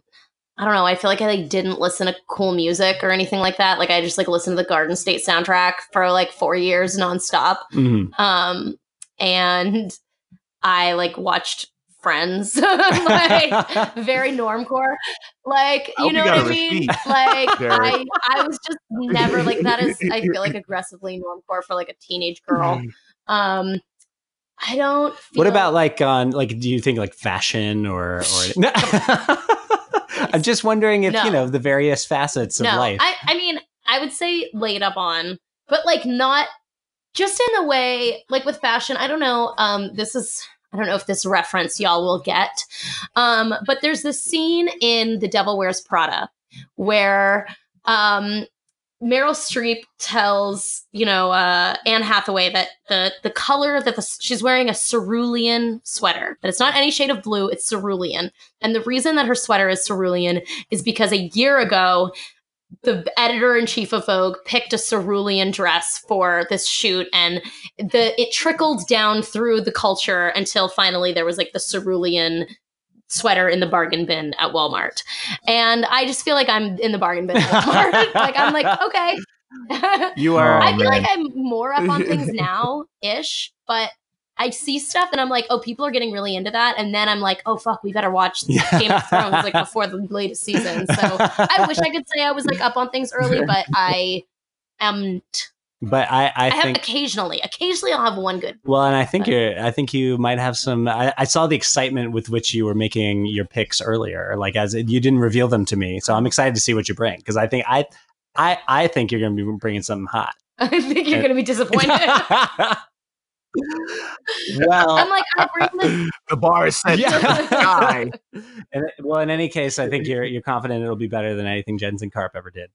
I don't know, I feel like I like didn't listen to cool music or anything like that. Like I just like listened to the Garden State soundtrack for like 4 years nonstop. Mhm. Um, and I like watched Friends, [LAUGHS] like very normcore. Like you know what I mean? receipt, Like I, I was just never like that. Is I feel like [LAUGHS] aggressively normcore for like a teenage girl. Um, I don't. Feel, What about like on like do you think like fashion or or [LAUGHS] [LAUGHS] I'm just wondering if No. you know the various facets of no? life. I, I mean, I would say laid up on, but like not just in the way like with fashion. I don't know. Um, this is I don't know if this reference y'all will get. Um, but there's this scene in The Devil Wears Prada where um, Meryl Streep tells, you know, uh, Anne Hathaway that the the color that the, she's wearing a cerulean sweater, that it's not any shade of blue, it's cerulean. And the reason that her sweater is cerulean is because a year ago, the editor in chief of Vogue picked a cerulean dress for this shoot, and the it trickled down through the culture until finally there was like the cerulean sweater in the bargain bin at Walmart. And I just feel like I'm in the bargain bin at Walmart. [LAUGHS] like I'm like, okay. [LAUGHS] You are. I oh, feel man. like I'm more up on things [LAUGHS] now ish, but I see stuff and I'm like, oh, people are getting really into that. And then I'm like, oh, fuck, we better watch Game of Thrones like before the latest season. So I wish I could say I was like up on things early, but I am. But I, I, I, have think occasionally, occasionally I'll have one good. Well, and I think you're. I think you might have some. I, I saw the excitement with which you were making your picks earlier. Like as you didn't reveal them to me, so I'm excited to see what you bring because I think I, I, I think you're going to be bringing something hot. [LAUGHS] I think you're going to be disappointed. [LAUGHS] well, I'm like, I bring this. [LAUGHS] The bar is set to Yeah. the and, well, in any case, I think you're you're confident it'll be better than anything Jensen Karp ever did.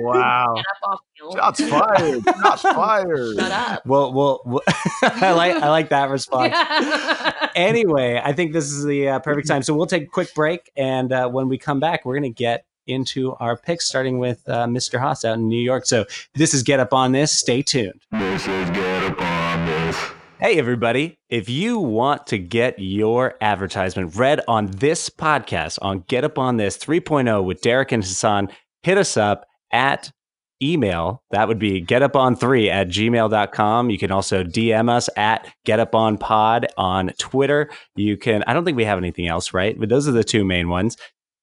Wow. [LAUGHS] Get up off the Shots fired. Shots [LAUGHS] fired. Shut up. well, well, well [LAUGHS] I like I like that response. Yeah. anyway, I think this is the uh, perfect time. So we'll take a quick break, and uh, when we come back, we're going to get into our picks, starting with uh, Mr. Haas out in New York. So this is Get Up on This. Stay tuned. This is Get Up On This. Hey, everybody. If you want to get your advertisement read on this podcast on Get Up On This 3.0 with Derek and Hassan, hit us up at email. That would be getupon3 at gmail.com. You can also DM us at getuponpod on Twitter. You can, I don't think we have anything else, right? But those are the two main ones.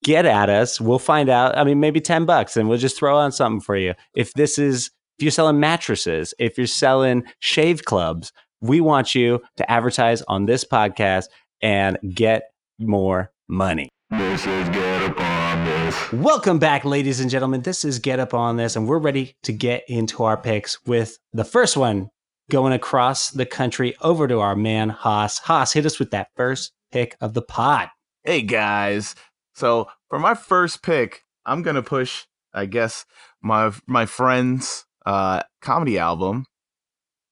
Get at us. We'll find out. I mean, maybe 10 bucks and we'll just throw on something for you. If this is, if you're selling mattresses, if you're selling shave clubs, we want you to advertise on this podcast and get more money. This is Get Up On This. Welcome back, ladies and gentlemen. This is Get Up on This, and we're ready to get into our picks with the first one going across the country over to our man, Haas. Haas, hit us with that first pick of the pod. Hey guys. So for my first pick, I'm gonna push, I guess, my my friend's uh comedy album.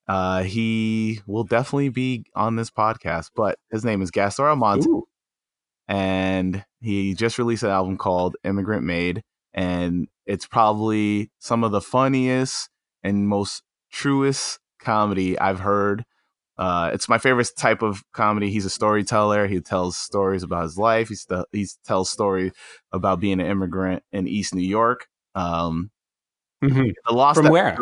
Uh he will definitely be on this podcast, but his name is Gastor Almonte. And he just released an album called Immigrant Made, and it's probably some of the funniest and most truest comedy I've heard. Uh, it's my favorite type of comedy. He's a storyteller. He tells stories about his life. He's the, he tells stories about being an immigrant in East New York. Um, Mhm. the lost From where?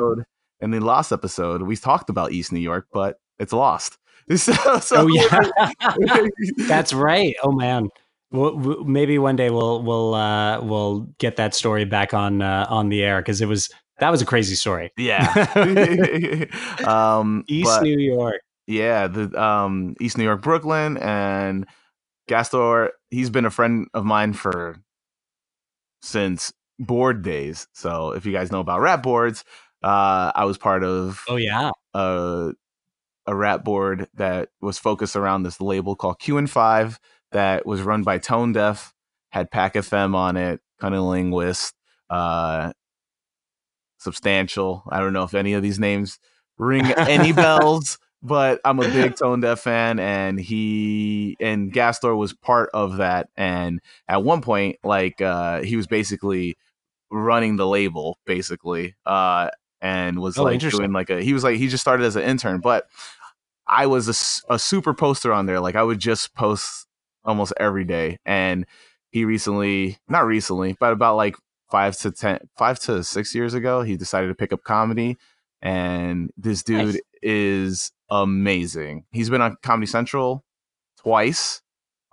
In the last episode, we talked about East New York, but it's lost. [LAUGHS] So, so Oh, yeah. [LAUGHS] That's right. Oh, man. Well, w- maybe one day we'll we'll uh, we'll get that story back on uh, on the air because it was that was a crazy story. yeah. [LAUGHS] um, East but- New York. yeah, the um East New York, Brooklyn, and Gastor. He's been a friend of mine for since board days. So if you guys know about rap boards, uh, I was part of Oh yeah. a a rap board that was focused around this label called QN5 that was run by Tonedeff, had Pack FM on it, CunninLynguists, uh, Substantial. I don't know if any of these names ring any [LAUGHS] bells, but I'm a big Tonedeff fan, and he and Gastor was part of that. And at one point, like uh, he was basically running the label, basically, uh, and was Oh, like doing like a. He was like he just started as an intern, but I was a super poster on there. Like I would just post almost every day, and he recently, not recently, but about like five to ten, five to six years ago, he decided to pick up comedy, and this dude Nice. is amazing. He's been on Comedy Central twice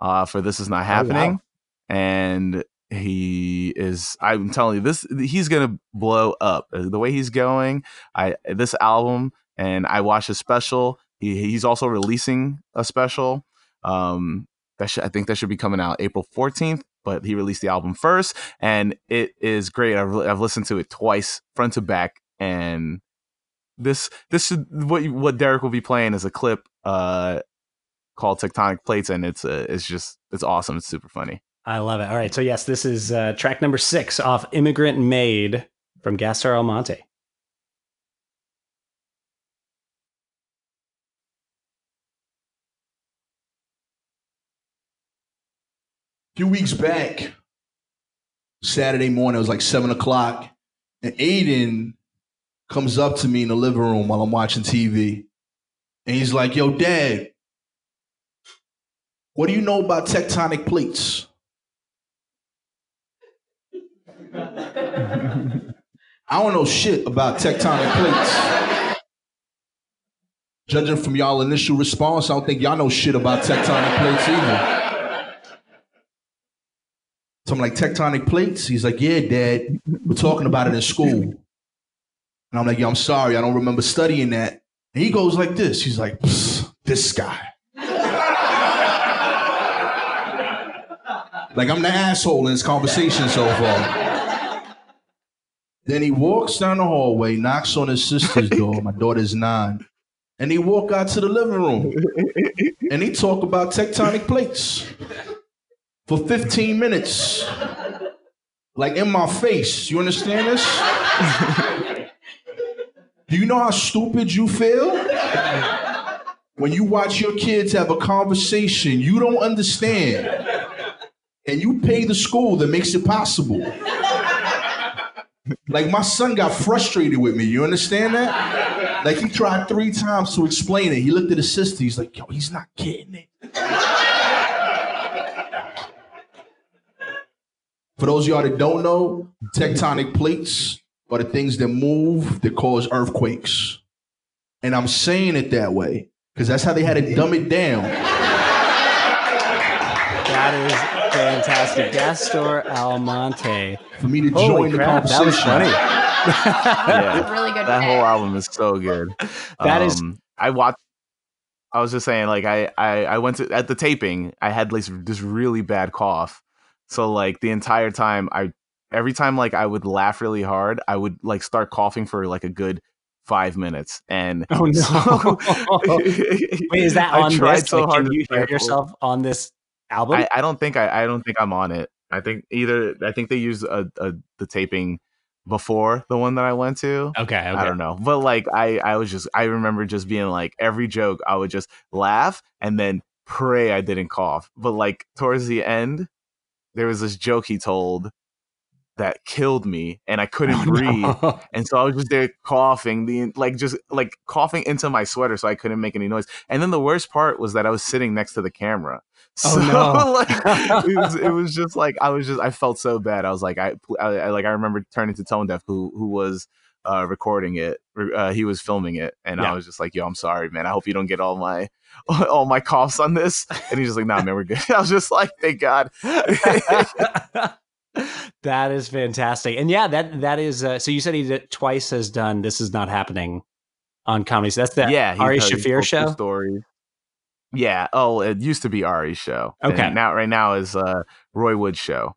uh, for This Is Not Happening, and he is. I'm telling you, this he's gonna blow up. Uh, The way he's going, I this album, and I watched his special. He, he's also releasing a special. Um, that should, I think that should be coming out April 14th. But he released the album first, and it is great. I've, I've listened to it twice, front to back, and this this should what what Derek will be playing is a clip uh called Tectonic Plates, and it's uh, it's just it's awesome. It's super funny. I love it. All right. So, yes, this is uh, track number six off Immigrant Made from Gastor Almonte. A few weeks back, Saturday morning, it was like seven o'clock, and Aiden comes up to me in the living room while I'm watching TV. And he's like, Yo, dad, what do you know about tectonic plates? I don't know shit about tectonic plates. Judging from y'all initial response, I don't think y'all know shit about tectonic plates either. So I'm like, tectonic plates? He's like, yeah, dad. We're talking about it in school. And I'm like, yeah, I'm sorry. I don't remember studying that. And he goes like this. He's like, this guy. like I'm the asshole in this conversation so far. Then he walks down the hallway, knocks on his sister's [LAUGHS] door. My daughter's nine. And he walk out to the living room. and he talk about tectonic plates for 15 minutes. Like in my face. You understand this? Do you know how stupid you feel? When you watch your kids have a conversation you don't understand, and you pay the school that makes it possible. Like my son got frustrated with me. You understand that? Like he tried three times to explain it. He looked at his sister. He's like, "Yo, he's not getting it." For those of y'all that don't know, tectonic plates are the things that move that cause earthquakes. And I'm saying it that way because that's how they had to dumb it down. That is fantastic. Gastor Almonte. For me to Holy join the crap, that was funny. [LAUGHS] Yeah, Really good. that pick. whole album is so good. That is- Um, I watched. I was just saying, like I, I I went to at the taping. I had like this really bad cough, so like the entire time, I every time like I would laugh really hard, I would like start coughing for like a good five minutes. And Oh, no. so- [LAUGHS] Wait, is that I on tried this? so Like, hard can you hear yourself on this album? I, I don't think I, I don't think I'm on it. I think either I think they used a, a the taping before the one that I went to. okay, okay. I don't know. But like I I was just I remember just being like every joke I would just laugh and then pray I didn't cough. But like towards the end there was this joke he told that killed me and I couldn't Oh, [LAUGHS] breathe. no. And so I was just there coughing, the like just like coughing into my sweater so I couldn't make any noise. And then the worst part was that I was sitting next to the camera. [LAUGHS] So Oh, no. like [LAUGHS] it was it was just like I was just I felt so bad. I was like I, I, I like I remember turning to Tonedeff who who was uh recording it. Uh, he was filming it and Yeah. I was just like, "Yo, I'm sorry, man. I hope you don't get all my [LAUGHS] all my coughs on this." And he's just like, "Nah, man, we're good." I was just like, "Thank God." that is fantastic. And yeah, that that is. Uh, so you said he did, twice has done. This is not happening on comedy. So that's the yeah, Ari Shaffir show. Story. Yeah. Oh, it used to be Ari's show. And Okay. now, right now is uh, Roy Wood's show.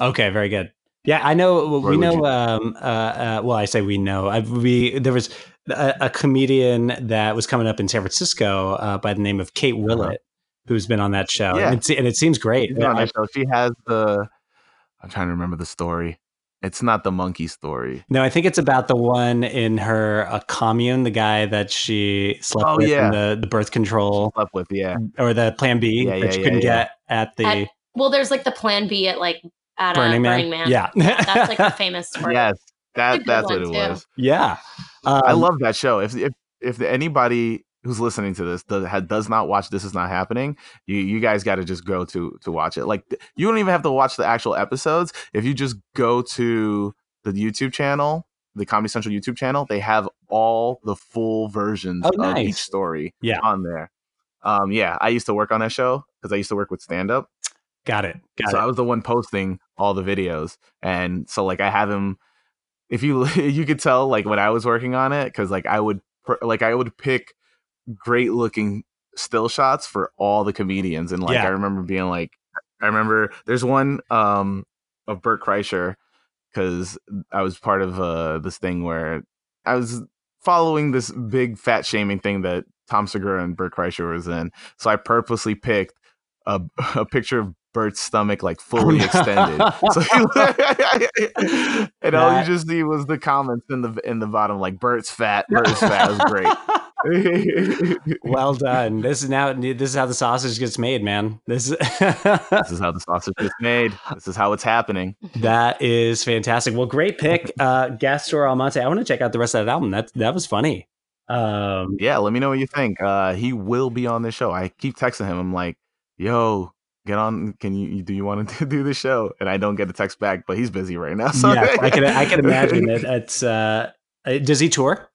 Okay, very good. Yeah, I know. Roy, we know. Um, uh, uh, well, I say we know. I, we there was a, a comedian that was coming up in San Francisco uh, by the name of Kate Willett, who's been on that show. Uh-huh. Yeah. and, it's, and it seems great. On I-. She has the. I'm trying to remember the story. It's not the monkey story. no, I think it's about the one in her a commune, the guy that she slept Oh, with yeah. in the, the birth control Slept with, yeah. or the Plan B Yeah, that yeah, she yeah, couldn't yeah. get at the At Well, there's like the Plan B at like at Burning, uh, Man. Burning Man. Yeah, that's like the [LAUGHS] famous story. Yes, that good that's what it too. was. yeah. I Um, love that show. If if if anybody who's listening to this does, does not watch This Is Not Happening, you you guys got to just go to to watch it. Like you don't even have to watch the actual episodes. If you just go to the YouTube channel, the Comedy Central YouTube channel, they have all the full versions Oh, of each story Yeah. on there. Um, yeah, I used to work on that show because I used to work with stand up. Got it. Got so it. I was the one posting all the videos, and so like I have him. If you [LAUGHS] you could tell like when I was working on it, because like I would like I would pick great looking still shots for all the comedians, and like Yeah. I remember being like, I remember there's one um of Bert Kreischer because I was part of uh this thing where I was following this big fat shaming thing that Tom Segura and Bert Kreischer was in. So I purposely picked a, [LAUGHS] a picture of Bert's stomach like [LAUGHS] fully extended. So he, [LAUGHS] [LAUGHS] and all you just see was the comments in the in the bottom like Bert's fat, Bert's fat. Was great. well done. This is now. This is how the sausage gets made, man. This is this is how the sausage gets made. This is how it's happening. that is fantastic. Well, great pick, uh, Gastor Almonte. I want to check out the rest of that album. That that was funny. Um, Yeah, let me know what you think. Uh, he will be on this show. I keep texting him. I'm like, "Yo, get on. Can you do you want to [LAUGHS] do the show?" And I don't get a text back, but he's busy right now. [LAUGHS] So yes, I can I can imagine it. [LAUGHS] It's uh, uh, does he tour?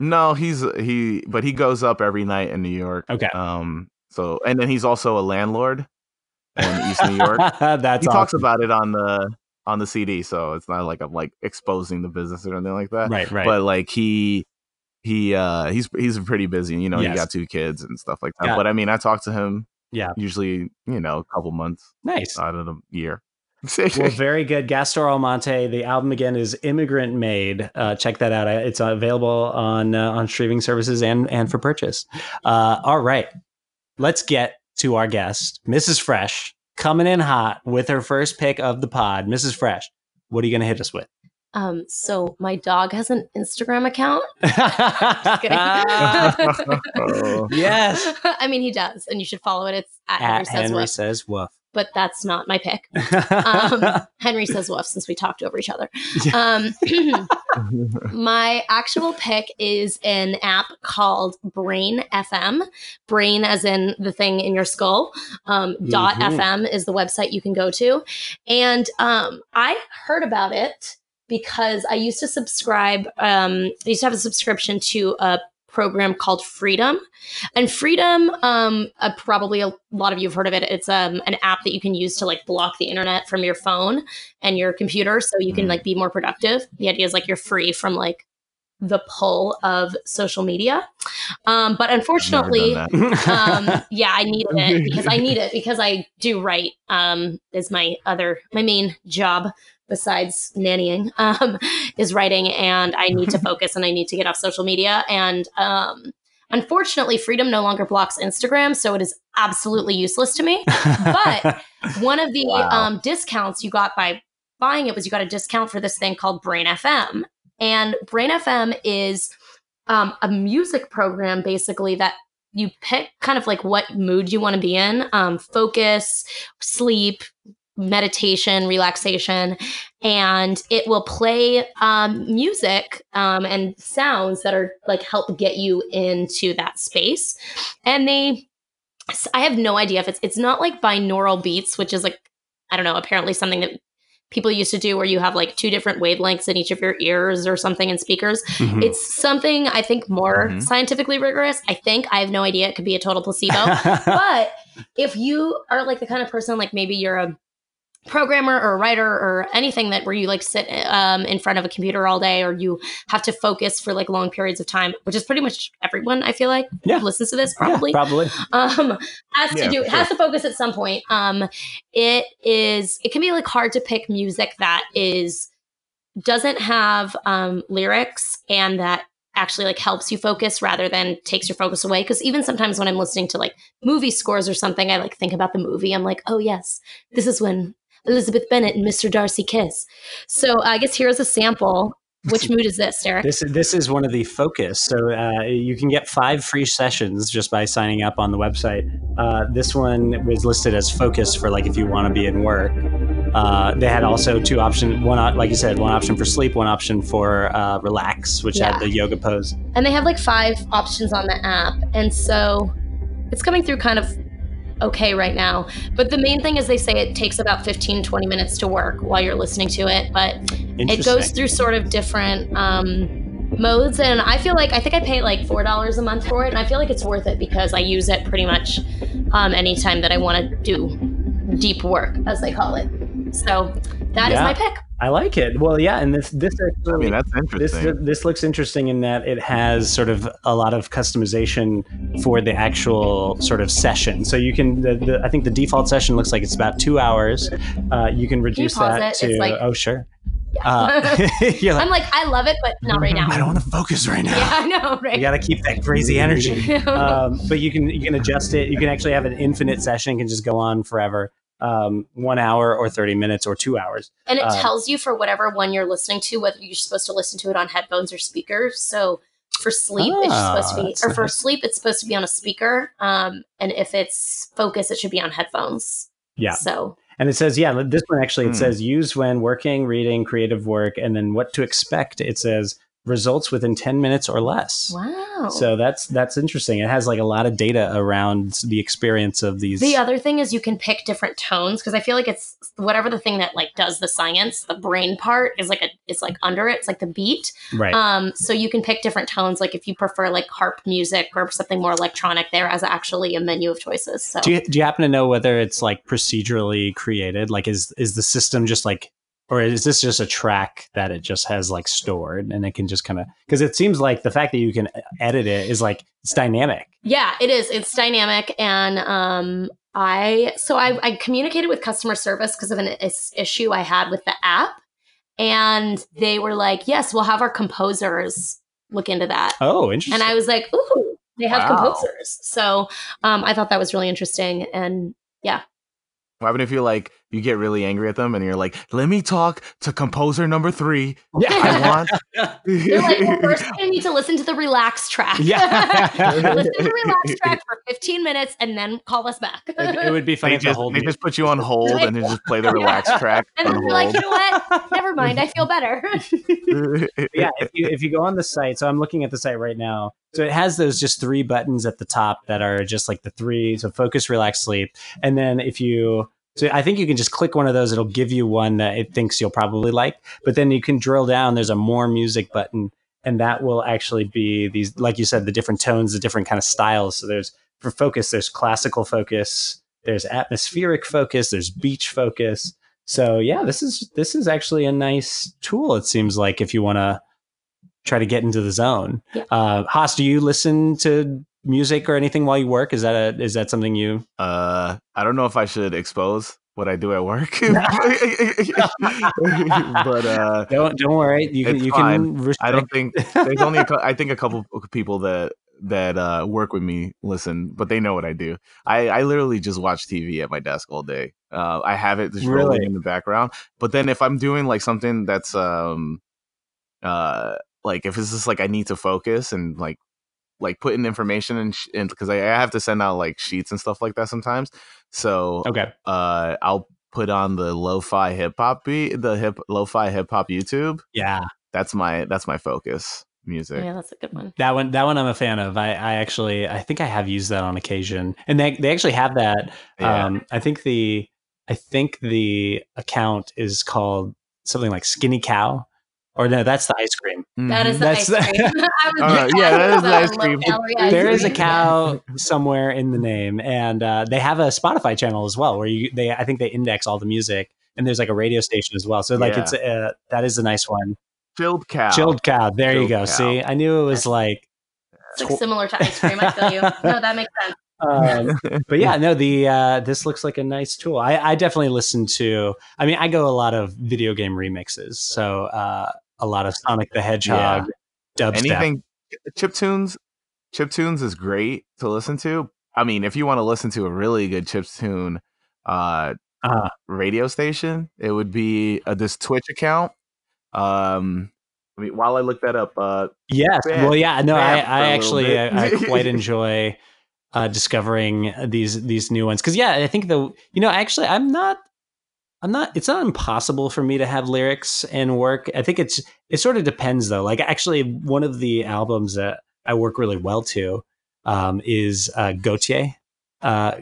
No, he's he, but he goes up every night in New York. Okay. Um. So, and then he's also a landlord in East New York. That's he talks about it on the on the CD, so it's not like I'm like exposing the business or anything like that. right, right. But like he he uh he's he's pretty busy. You know, Yes. he got two kids and stuff like that. Yeah. But I mean, I talk to him yeah, usually you know a couple months nice. out of the year. well, [LAUGHS] very good. Gastor Almonte. The album again is Immigrant Made. Uh, check that out. It's available on uh, on streaming services and and for purchase. Uh, all right, let's get to our guest, Mrs. Fresh, coming in hot with her first pick of the pod. Mrs. Fresh, what are you going to hit us with? Um, so my dog has an Instagram account. [LAUGHS] [LAUGHS] Yes, [LAUGHS] I mean, he does, and you should follow it. It's at, Henry says Henry woof, says woof. but that's not my pick. Um, Henry says woof since we talked over each other. Um, my actual pick is an app called Brain FM. Brain, as in the thing in your skull. Um, Dot Mhm. FM is the website you can go to, and um, I heard about it because I used to subscribe. Um, I used to have a subscription to a program called Freedom, and Freedom. Um, uh, probably a lot of you have heard of it. It's um, an app that you can use to like block the internet from your phone and your computer, so you can Mhm. like be more productive. The idea is like you're free from like the pull of social media. Um, but unfortunately, um, [LAUGHS] yeah, I needed it because I need it because I do write. Um, is my other my main job besides nannying um, [LAUGHS] is writing, and I need to [LAUGHS] focus and I need to get off social media. And um, unfortunately, Freedom no longer blocks Instagram, so it is absolutely useless to me. But [LAUGHS] one of the Wow. um, discounts you got by buying it was you got a discount for this thing called Brain FM. And Brain FM is um, a music program basically that you pick kind of like what mood you want to be in um, focus, sleep, meditation, relaxation, and it will play um, music um, and sounds that are like help get you into that space. And they, I have no idea if it's it's not like binaural beats, which is like I don't know, apparently something that people used to do where you have like two different wavelengths in each of your ears or something in speakers. Mhm. It's something I think more Mhm. scientifically rigorous. I think I have no idea. It could be a total placebo. [LAUGHS] but if you are like the kind of person like maybe you're a programmer or a writer or anything that where you like sit um, in front of a computer all day or you have to focus for like long periods of time which is pretty much everyone i feel like Yeah. listens to this Yeah, probably. probably. um has to do for has to focus at some point. Um it is it can be like hard to pick music that is doesn't have um lyrics and that actually like helps you focus rather than takes your focus away. Because even sometimes when i'm listening to like movie scores or something i like think about the movie. I'm like oh yes this is when elizabeth bennet and mr darcy kiss so i guess here's a sample which mood is this derek This this is one of the focus. So uh, you can get five free sessions just by signing up on the website. Uh, this one was listed as focus for like if you want to be in work. Uh, they had also two options. One, like you said, one option for sleep, one option for uh, relax, which Yeah. had the yoga pose. and they have like five options on the app and so it's coming through kind of okay right now. But the main thing is they say it takes about 15 20 minutes to work while you're listening to it but it goes through sort of different um, modes. And i feel like i think i pay like four dollars a month for it and i feel like it's worth it because i use it pretty much um, anytime that i want to do deep work as they call it. So that is Yeah. my pick I like it. Well, yeah, and this this I actually mean, that's this interesting. this looks interesting in that it has sort of a lot of customization for the actual sort of session. So you can, the, the, I think the default session looks like it's about two hours. Uh, you can reduce pause that it? to It's like- oh sure, Uh, [LAUGHS] [LAUGHS] like, I'm like, I love it, but not right now. I don't want to focus right now. [LAUGHS] Yeah, I know, right? You got to keep that crazy energy. um, but you can you can adjust it. You can actually have an infinite session. It can just go on forever. Um, one hour or thirty minutes or two hours. and it um, tells you for whatever one you're listening to, whether you're supposed to listen to it on headphones or speakers. So for sleep, it's Ah, supposed to be, that's or for nice. sleep, it's supposed to be on a speaker. Um, and if it's focus, it should be on headphones. Yeah. So And it says, yeah, this one actually it Hmm. says use when working, reading, creative work, and then what to expect. It says results within ten minutes or less. wow. So that's that's interesting. It has like a lot of data around the experience of these. The other thing is you can pick different tones because I feel like it's whatever the thing that like does the science, the brain part is like a it's like under it, it's like the beat. right. Um, so you can pick different tones, like if you prefer like harp music or something more electronic. There as actually a menu of choices. So do you do you happen to know whether it's like procedurally created? Like, is is the system just like, or is this just a track that it just has like stored and it can just kind of? Because it seems like the fact that you can edit it is like it's dynamic. yeah, it is. It's dynamic, and um, I so I, I communicated with customer service because of an is- issue I had with the app, and they were like, "Yes, we'll have our composers look into that." Oh, interesting. And I was like, "Ooh, they have Wow. composers." So um, I thought that was really interesting, and yeah What happened if you like you get really angry at them and you're like, let me talk to composer number three. I yeah. want [LAUGHS] They're like, well, first I need to listen to the relax track. Yeah. [LAUGHS] listen to the relax [LAUGHS] track for 15 minutes and then call us back. it, it would be funny they if the just, whole they just put you on hold and then just play the relax track and then you're like, you know what? Never mind. I feel better. yeah, if you if you go on the site, so I'm looking at the site right now. So it has those just three buttons at the top that are just like the three. So focus, relax, sleep, and then if you so I think you can just click one of those. It'll give you one that it thinks you'll probably like. But then you can drill down. There's a more music button, and that will actually be these, like you said, the different tones, the different kind of styles. So there's for focus, there's classical focus, there's atmospheric focus, there's beach focus. So yeah, this is this is actually a nice tool. It seems like if you want to try to get into the zone. Yeah. Uh, Haas, do you listen to music or anything while you work? Is that a is that something you? Uh, I don't know if I should expose what I do at work, [LAUGHS] [LAUGHS] but uh, Don't don't worry. You can you fine. can. Restrict. I don't think there's only a I think a couple of people that that uh, work with me listen, but they know what I do. I, I literally just watch TV at my desk all day. Uh, I have it just rolling in the background. But then if I'm doing like something that's um uh like if it's just like I need to focus and like like putting information in sh- in because I, I have to send out like sheets and stuff like that sometimes. So Okay. uh I'll put on the lo-fi hip hop beat, the hip lo-fi hip hop YouTube. Yeah, That's my that's my focus music. yeah, that's a good one. that one that one I'm a fan of. I, I actually I think I have used that on occasion, and they they actually have that. Yeah. Um, I think the I think the account is called something like Skinny Cow, or no, that's the ice cream. That is the That's ice cream. [LAUGHS] I was [LAUGHS] Uh, yeah, that asking is the ice low cream. calorie ice there is a [LAUGHS] cow somewhere in the name, and uh, they have a Spotify channel as well, where you they I think they index all the music, and there's like a radio station as well. So like Yeah. it's uh, that is a nice one. Chilled cow. Chilled cow. There you go. cow. See, I knew it was like. It's like similar to ice cream. I feel you. No, that makes sense. Um, but yeah, no, the uh, this looks like a nice tool. I, I definitely listen to. I mean, I go a lot of video game remixes, so uh, a lot of Sonic the Hedgehog, dubstep. Anything chip tunes. Chip tunes is great to listen to. I mean, if you want to listen to a really good chip tune uh, Uh, radio station, it would be uh, this Twitch account. Um, I mean, while I look that up, uh, yes. Bam, well, yeah. No, I, bam for a I actually I. I quite [LAUGHS] enjoy uh, discovering these these new ones because yeah, I think the you know actually I'm not. I'm not. It's not impossible for me to have lyrics and work. I think it's. It sort of depends, though. Like actually, one of the albums that I work really well to um, is uh, Gotye. Uh,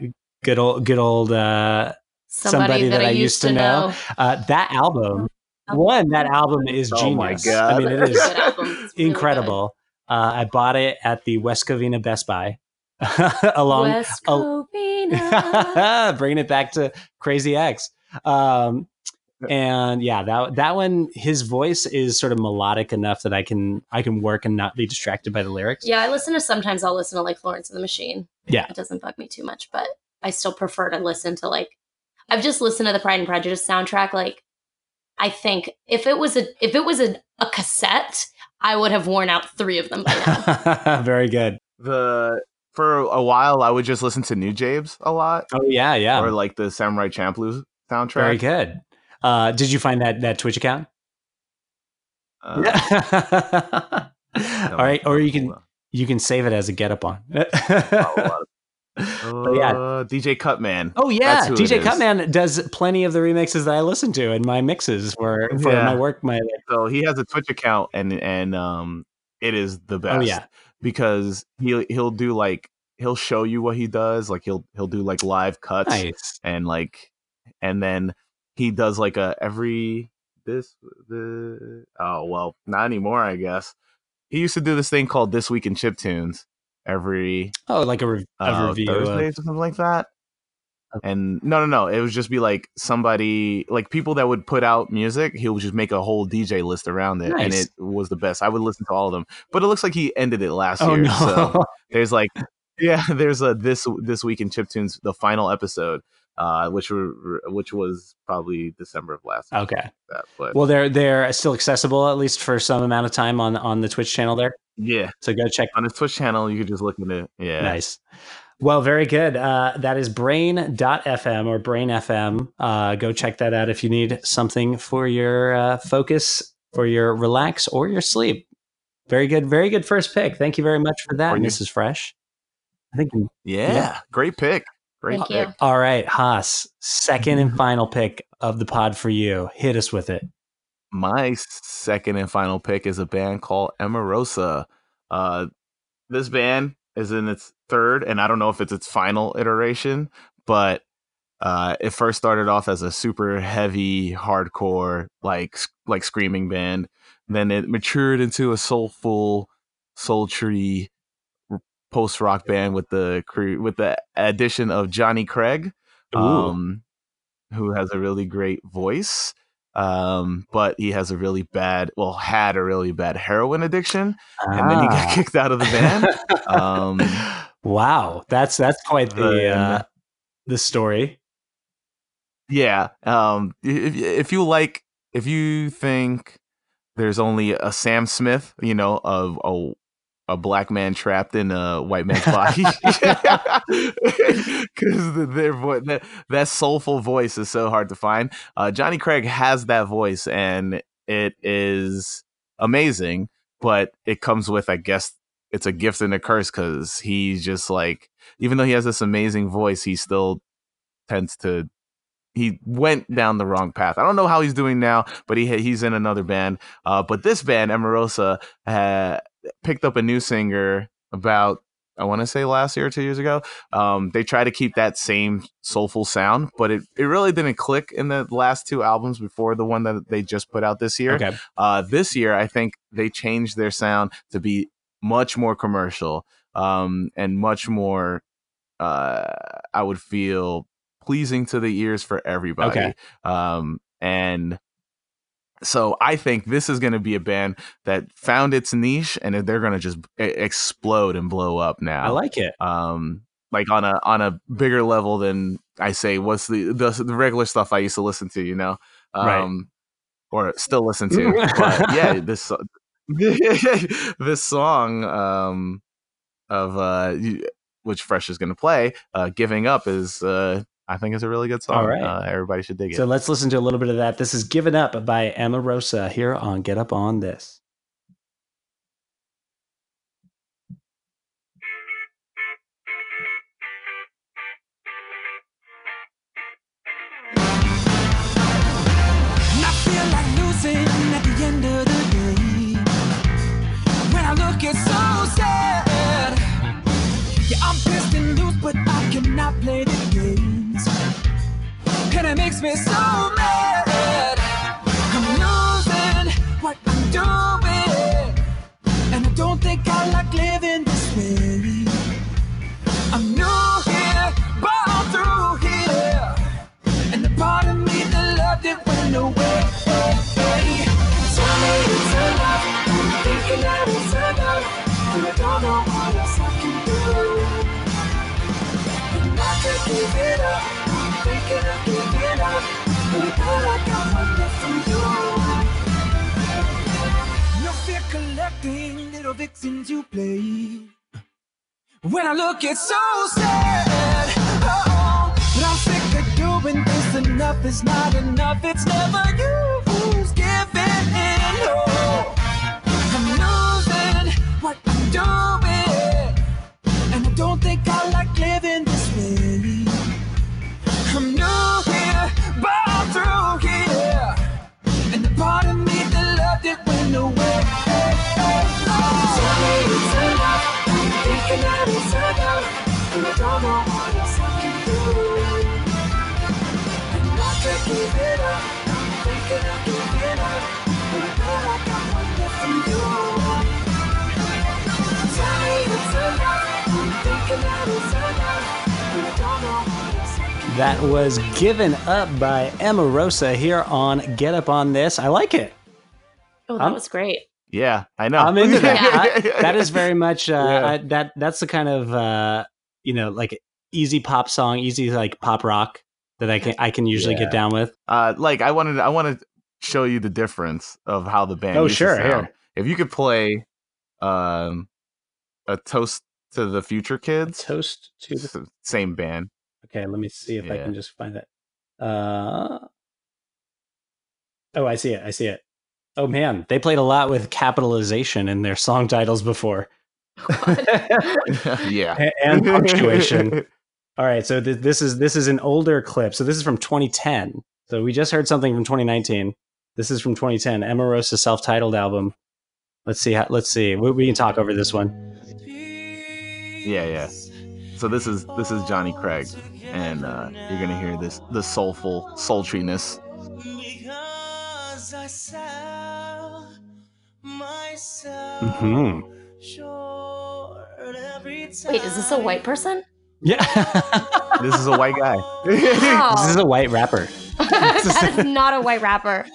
good old, good old. Uh, Somebody, that, I used to know. uh, that album. One, that album is Oh my genius. God. I mean, it is Good album. Really incredible. Uh, I bought it at the West Covina Best Buy, [LAUGHS] along West al- Covina. [LAUGHS] bringing it back to Crazy X. Um, and yeah, that that one, his voice is sort of melodic enough that I can I can work and not be distracted by the lyrics. Yeah, I listen to sometimes I'll listen to like Florence and the Machine. Yeah. It doesn't bug me too much, but I still prefer to listen to like I've just listened to the Pride and Prejudice soundtrack like I think if it was a if it was a, a cassette, I would have worn out three of them by now. [LAUGHS] Very good. The for a while I would just listen to Nujabes a lot, Oh yeah, yeah. or like the Samurai Champloo soundtrack. Very good. Uh, did you find that that Twitch account? Uh, [LAUGHS] Yeah. All right, or you can you can save it as a get up on. Oh, [LAUGHS] But yeah. uh, DJ Cutman. Oh yeah, That's who it DJ. Cutman does plenty of the remixes that I listen to in my mixes for for Yeah. my work. My So he has a Twitch account, and and um, it is the best. oh yeah, because he'll he'll do like he'll show you what he does. Like he'll he'll do like live cuts nice. and like and then he does like a every this the oh well not anymore I guess. He used to do this thing called This Week in Chip Tunes every Oh, like a, re- uh, review. Thursdays or something like that. And no, no, no. It would just be like somebody, like people that would put out music. He would just make a whole DJ list around it, and it was the best. I would listen to all of them, but it looks like he ended it last oh year. no. So there's like, [LAUGHS] yeah, there's a this this week in Chiptunes, the final episode, uh, which were which was probably December of last year. okay. That, but Well, they're they're still accessible at least for some amount of time on on the Twitch channel there. yeah, So go check. on his Twitch channel, you can just look at it. Yeah, Nice. Well, very good. Uh, that is brain.fm or brain FM. Uh, go check that out if you need something for your uh, focus, for your relax, or your sleep. Very good. Very good first pick. Thank you very much for that, Mrs. Fresh. I think. yeah, Yeah. great pick. Great Thank pick. you. All right, Haas, second and [LAUGHS] final pick of the pod for you. Hit us with it. my second and final pick is a band called Emarosa. Uh, this band is in its third, and I don't know if it's its final iteration, but uh, it first started off as a super heavy, hardcore, like like screaming band. Then it matured into a soulful, sultry post rock band with the with the addition of Johnny Craig, um, who has a really great voice. Um, but he has a really bad, well, had a really bad heroin addiction, and then he got Ah. kicked out of the band. Um, [LAUGHS] wow, that's that's quite the Then- uh, the story. yeah. Um, if, if you like, if you think there's only a Sam Smith, you know, of a a black man trapped in a white man's body, [LAUGHS] [LAUGHS] because their voice, that, that soulful voice is so hard to find. Uh, Johnny Craig has that voice, and it is amazing. But it comes with, I guess, it's a gift and a curse because he's just like, even though he has this amazing voice, he still tends to he went down the wrong path. I don't know how he's doing now, but he he's in another band. Uh, but this band, Emarosa, uh, picked up a new singer about I want to say last year or two years ago. Um, they try to keep that same soulful sound, but it, it really didn't click in the last two albums before the one that they just put out this year. Okay. Uh, this year, I think they changed their sound to be much more commercial um, and much more, uh, I would feel, pleasing to the ears for everybody. Okay. Um, and so I think this is going to be a band that found its niche and they're going to just explode and blow up now I like it. um like on a on a bigger level than I say what's the the, the regular stuff I used to listen to, you know, um, Right. or still listen to. but [LAUGHS] yeah, this [LAUGHS] this song um of uh which Fresh is going to play, uh, "Giving Up" is uh I think it's a really good song. All right. uh, everybody should dig it. So let's listen to a little bit of that. This is Given Up by Emarosa here on Get Up On This. Given Up by Emarosa here on Get Up on This. I like it. Oh, that I'm- was great. Yeah, I know. I'm into that. I- that is very much uh, Yeah. I, that. That's the kind of uh, you know like easy pop song, easy like pop rock that I can I can usually Yeah. get down with. uh, like I wanted, I want to show you the difference of how the band. Oh, used to sure, sound. If you could play, um, a toast to the future kids, Toast to the. Same band. Okay, let me see if I can just find it. Uh, oh, I see it. I see it. Oh man, they played a lot with capitalization in their song titles before. [LAUGHS] yeah, A- and punctuation. [LAUGHS] All right, so th- this is this is an older clip. So this is from 2010. So we just heard something from 2019. This is from 2010. Emarosa's self-titled album. Let's see. How, let's see. We, we can talk over this one. yeah, yeah. So this is this is Johnny Craig, and uh, you're gonna hear this the soulful sultriness. Because I sell myself hmm short every time. Wait, is this a white person? Yeah, [LAUGHS] This is a white guy. [LAUGHS] Wow. this is a white rapper. [LAUGHS] that is not a white rapper.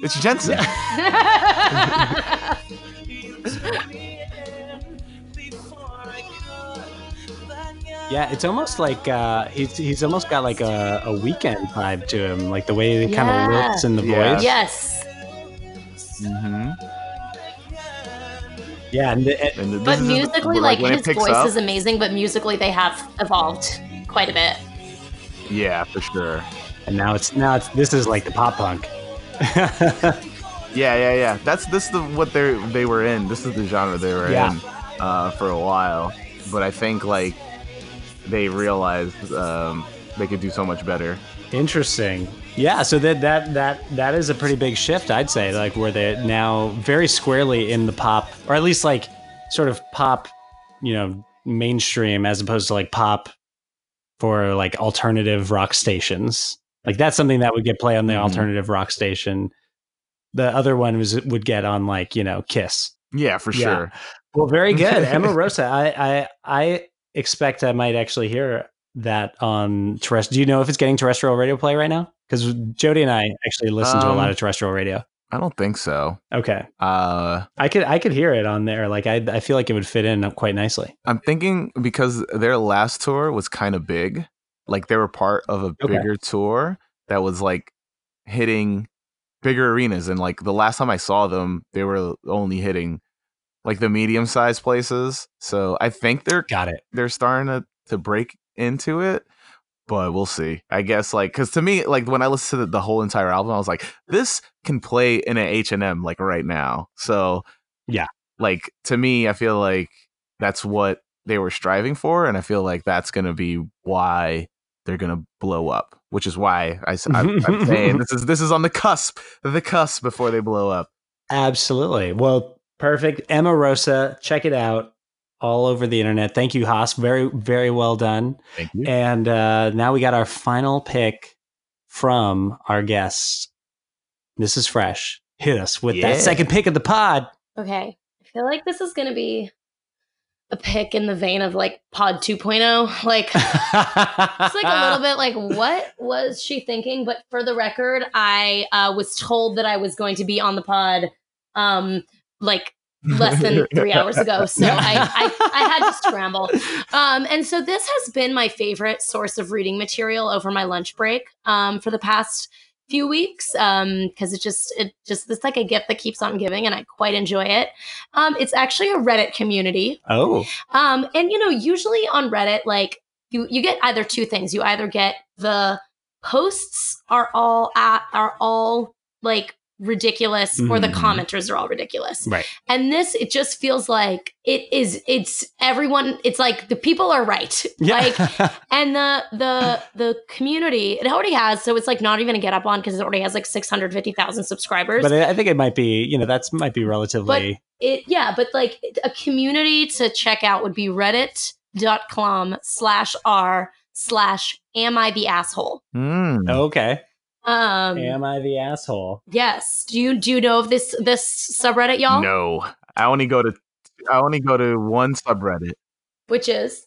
it's Jensen. Yeah, it's almost like uh, he's he's almost got like a, a Weeknd vibe to him, like the way he kind of looks in the Yeah. voice. yes. Mm-hmm. Yeah, and the, And this But is- musically, like, when his voice up- is amazing, but musically they have evolved quite a bit. Yeah, for sure. and now it's now it's this is like the pop punk. [LAUGHS] Yeah, yeah, yeah. That's this is the what they they were in. This is the genre they were Yeah. in uh, for a while. But I think like they realized um, they could do so much better. Interesting. Yeah, so that that that that is a pretty big shift, I'd say. Like where they're now very squarely in the pop, or at least like sort of pop, you know, mainstream as opposed to like pop for like alternative rock stations. Like that's something that would get play on the Mhm. alternative rock station. The other one was would get on like you know Kiss. Yeah, for Yeah. sure. Well, very good, Emma [LAUGHS] Rosa. I I I expect I might actually hear that on terrestrial. Do you know if it's getting terrestrial radio play right now? Because Jody and I actually listen to a lot Um, of terrestrial radio. I don't think so. Okay, Uh, I could I could hear it on there. Like I I feel like it would fit in up quite nicely. I'm thinking because their last tour was kind of big. Like they were part of a Okay. bigger tour that was like hitting bigger arenas. And like the last time I saw them, they were only hitting like the medium sized places. So I think they're Got it. they're starting to, to break into it. But we'll see. I guess like because to me, like when I listened to the, the whole entire album, I was like, this can play in an H and M like right now. So Yeah. like to me, I feel like that's what they were striving for, and I feel like that's gonna be why they're gonna blow up. Which is why I, am I'm saying [LAUGHS] this is this is on the cusp, the cusp before they blow up. Absolutely. Well, perfect. Emarosa, check it out all over the internet. Thank you, Hass. Very very well done. Thank you. And uh, now we got our final pick from our guests. This is fresh. Hit us with Yeah. that second pick of the pod. Okay. I feel like this is going to be a pick in the vein of like Pod 2.0. Like, [LAUGHS] it's like a little bit like, what was she thinking? But for the record, I uh, was told that I was going to be on the pod um, like less than [LAUGHS] three hours ago. So I, I, I had to scramble. Um, and so this has been my favorite source of reading material over my lunch break um, for the past few weeks um because it just it just it's like a gift that keeps on giving and i quite enjoy it um it's actually a reddit community Oh, um and you know usually on reddit like you you get either two things you either get the posts are all at are all like ridiculous or the Mhm. commenters are all ridiculous right. and this it just feels like it is it's everyone it's like the people are right Yeah. like [LAUGHS] and the the the community it already has so it's like not even a get up on because it already has like 650000 subscribers but I I think it might be, you know, that's might be relatively. it yeah but like a community to check out would be reddit.com slash r slash am i the asshole Mm. okay. Um Am I the asshole? yes do you do you know of this this subreddit y'all No, I only go to I only go to one subreddit. which is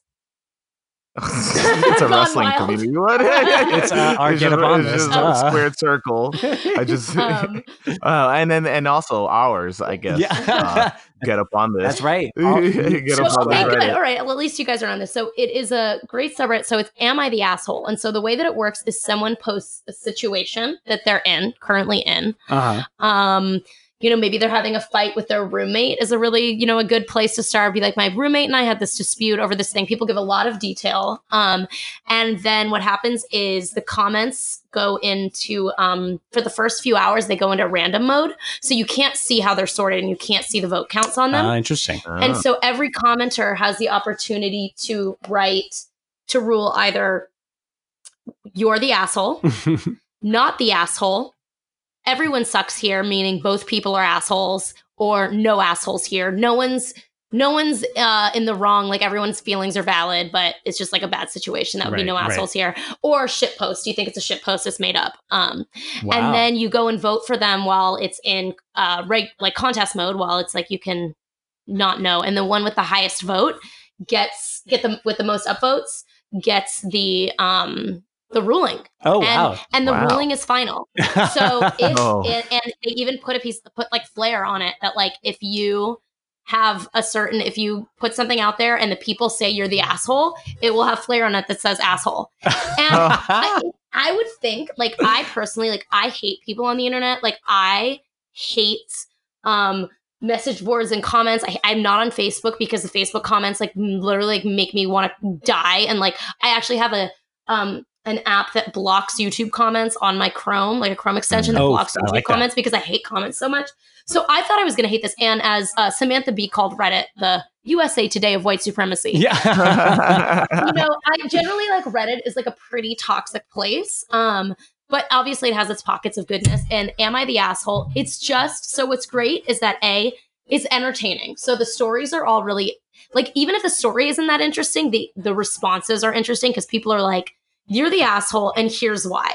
[LAUGHS] it's a wrestling wild. community. What? [LAUGHS] [LAUGHS] It's, uh, our It's Get just- Up On it's This, just duh. a squared circle. I just um uh, and then and also ours, I guess. Yeah, uh, get up on this. that's right. Get So, up on okay, this good. All right. Well, at least you guys are on this. So it is a great subreddit. So it's Am I the Asshole? And so the way that it works is someone posts a situation that they're in, currently in. uh-huh. Um, you know, maybe they're having a fight with their roommate is a really, you know, a good place to start. Be like, my roommate and I had this dispute over this thing. People give a lot of detail. Um, and then what happens is the comments go into um for the first few hours, they go into random mode. So you can't see how they're sorted and you can't see the vote counts on them. Ah, interesting. And Oh. so every commenter has the opportunity to write to rule either you're the asshole, [LAUGHS] not the asshole, everyone sucks here, meaning both people are assholes, or no assholes here. No one's no one's uh, in the wrong. Like everyone's feelings are valid, but it's just like a bad situation. That would be Right, no right. assholes here. Or shit post. Do you think it's a shit post? It's made up. Um, wow. and then you go and vote for them while it's in uh reg- like contest mode while it's like you can not know and the one with the highest vote gets get them with the most upvotes gets the um the ruling. Oh and wow. and the Wow. ruling is final. So [LAUGHS] if Oh. and, and they even put a piece put like flair on it that like if you have a certain if you put something out there and the people say you're the asshole it will have flair on it that says asshole. [LAUGHS] And I, I would think like i personally like i hate people on the internet. Like i hate um message boards and comments. I, i'm not on facebook because the facebook comments like literally like, make me want to die. And like i actually have a um an app that blocks youtube comments on my chrome like a chrome extension that Oh, blocks youtube like that. comments because i hate comments so much so i thought i was going to hate this and as uh, Samantha Bee called reddit the usa today of white supremacy yeah. you know, I generally like Reddit is like a pretty toxic place. Um, but obviously it has its pockets of goodness. And am I the asshole? It's just so what's great is that A is entertaining. So the stories are all really like even if the story isn't that interesting, the the responses are interesting because people are like, You're the asshole, and here's why.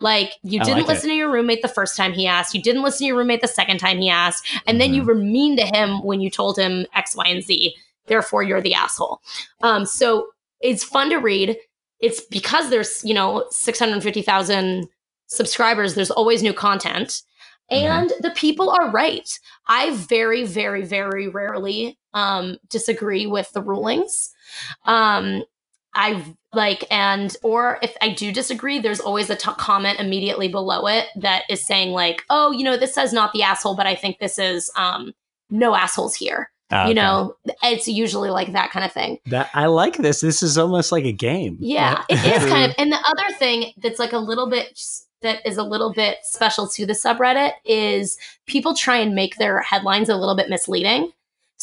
Like you didn't like it. listen to your roommate the first time he asked, you didn't listen to your roommate the second time he asked, and then you were mean to him when you told him X, Y, and Z. Therefore, you're the asshole. Um, so it's fun to read. It's because there's, you know, 650,000 subscribers, there's always new content. And the people are right. I very, very, very rarely um, disagree with the rulings. Um, I like, and, or if I do disagree, there's always a t- comment immediately below it that is saying, like, oh, you know, this says not the asshole, but I think this is um, no assholes here. Ah, You know, it's usually like that kind of thing. that I like this. This is almost like a game. Yeah, [LAUGHS] it is kind of. And the other thing that's like a little bit that is a little bit special to the subreddit is people try and make their headlines a little bit misleading.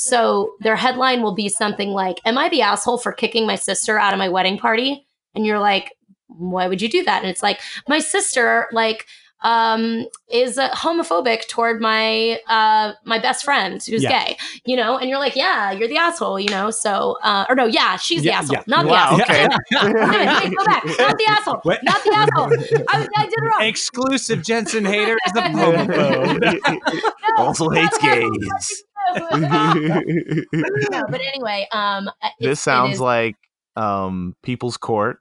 So their headline will be something like, Am I the asshole for kicking my sister out of my wedding party? And you're like, Why would you do that? And it's like, My sister, like, um is uh, homophobic toward my uh my best friend who's Yeah. gay you know and you're like yeah you're the asshole you know so uh or no yeah she's Yeah, the asshole yeah. not the asshole okay. [LAUGHS] Wait, wait, wait, go back. Not the [LAUGHS] asshole. Wait. Not the asshole. I, I did it wrong. Exclusive Jensen hater is a [LAUGHS] homophobe. No, also hates gays. [LAUGHS] no, but anyway, um, it- this sounds is- like um people's court,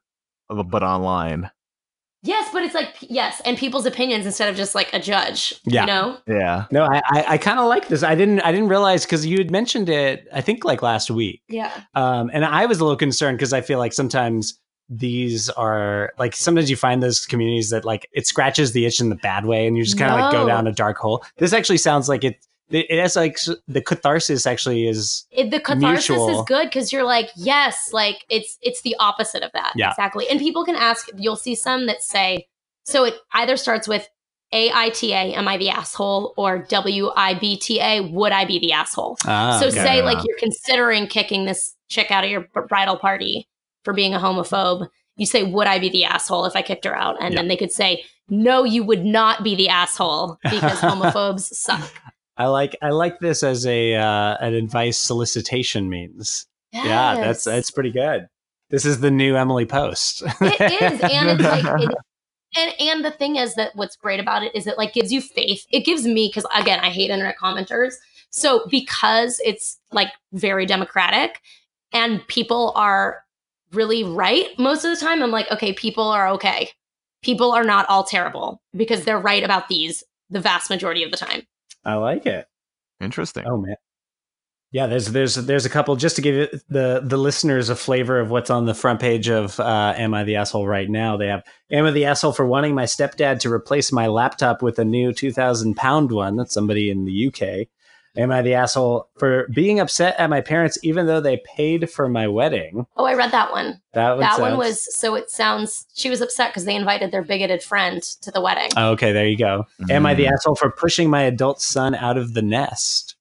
uh, but online. yes, but it's like yes, and people's opinions instead of just like a judge. Yeah. you know. Yeah. no, I I, I kind of like this. I didn't I didn't realize because you had mentioned it. I think like last week. Yeah. Um, and I was a little concerned because I feel like sometimes these are like sometimes you find those communities that like it scratches the itch in the bad way and you just kind of like go down a dark hole. This actually sounds like it it it has like the catharsis actually is It, the catharsis Mutual. is good because you're like, yes, like it's it's the opposite of that. Yeah. Exactly. And people can ask, you'll see some that say, so it either starts with A I T A, am I the asshole? Or W I B T A, would I be the asshole? ah, so okay. say like you're considering kicking this chick out of your bridal party for being a homophobe. You say, would I be the asshole if I kicked her out? And Yeah. then they could say, no, you would not be the asshole because [LAUGHS] homophobes suck. I like I like this as a uh, an advice solicitation means. Yeah, that's that's pretty good. This is the new Emily Post. it is [LAUGHS] and it's like it, and and the thing is that what's great about it is it like gives you faith it gives me because again i hate internet commenters so because it's like very democratic and people are really right most of the time i'm like okay people are okay people are not all terrible because they're right about these the vast majority of the time I like it. Interesting. Oh man. Yeah, there's there's there's a couple just to give the the listeners a flavor of what's on the front page of uh, Am I the Asshole right now. They have Am I the Asshole for wanting my stepdad to replace my laptop with a new two thousand pound one? That's somebody in the UK. Am I the asshole for being upset at my parents even though they paid for my wedding? oh i read that one That, one that one was so it sounds she was upset because they invited their bigoted friend to the wedding Oh, okay, there you go. Am I the Mm. asshole for pushing my adult son out of the nest?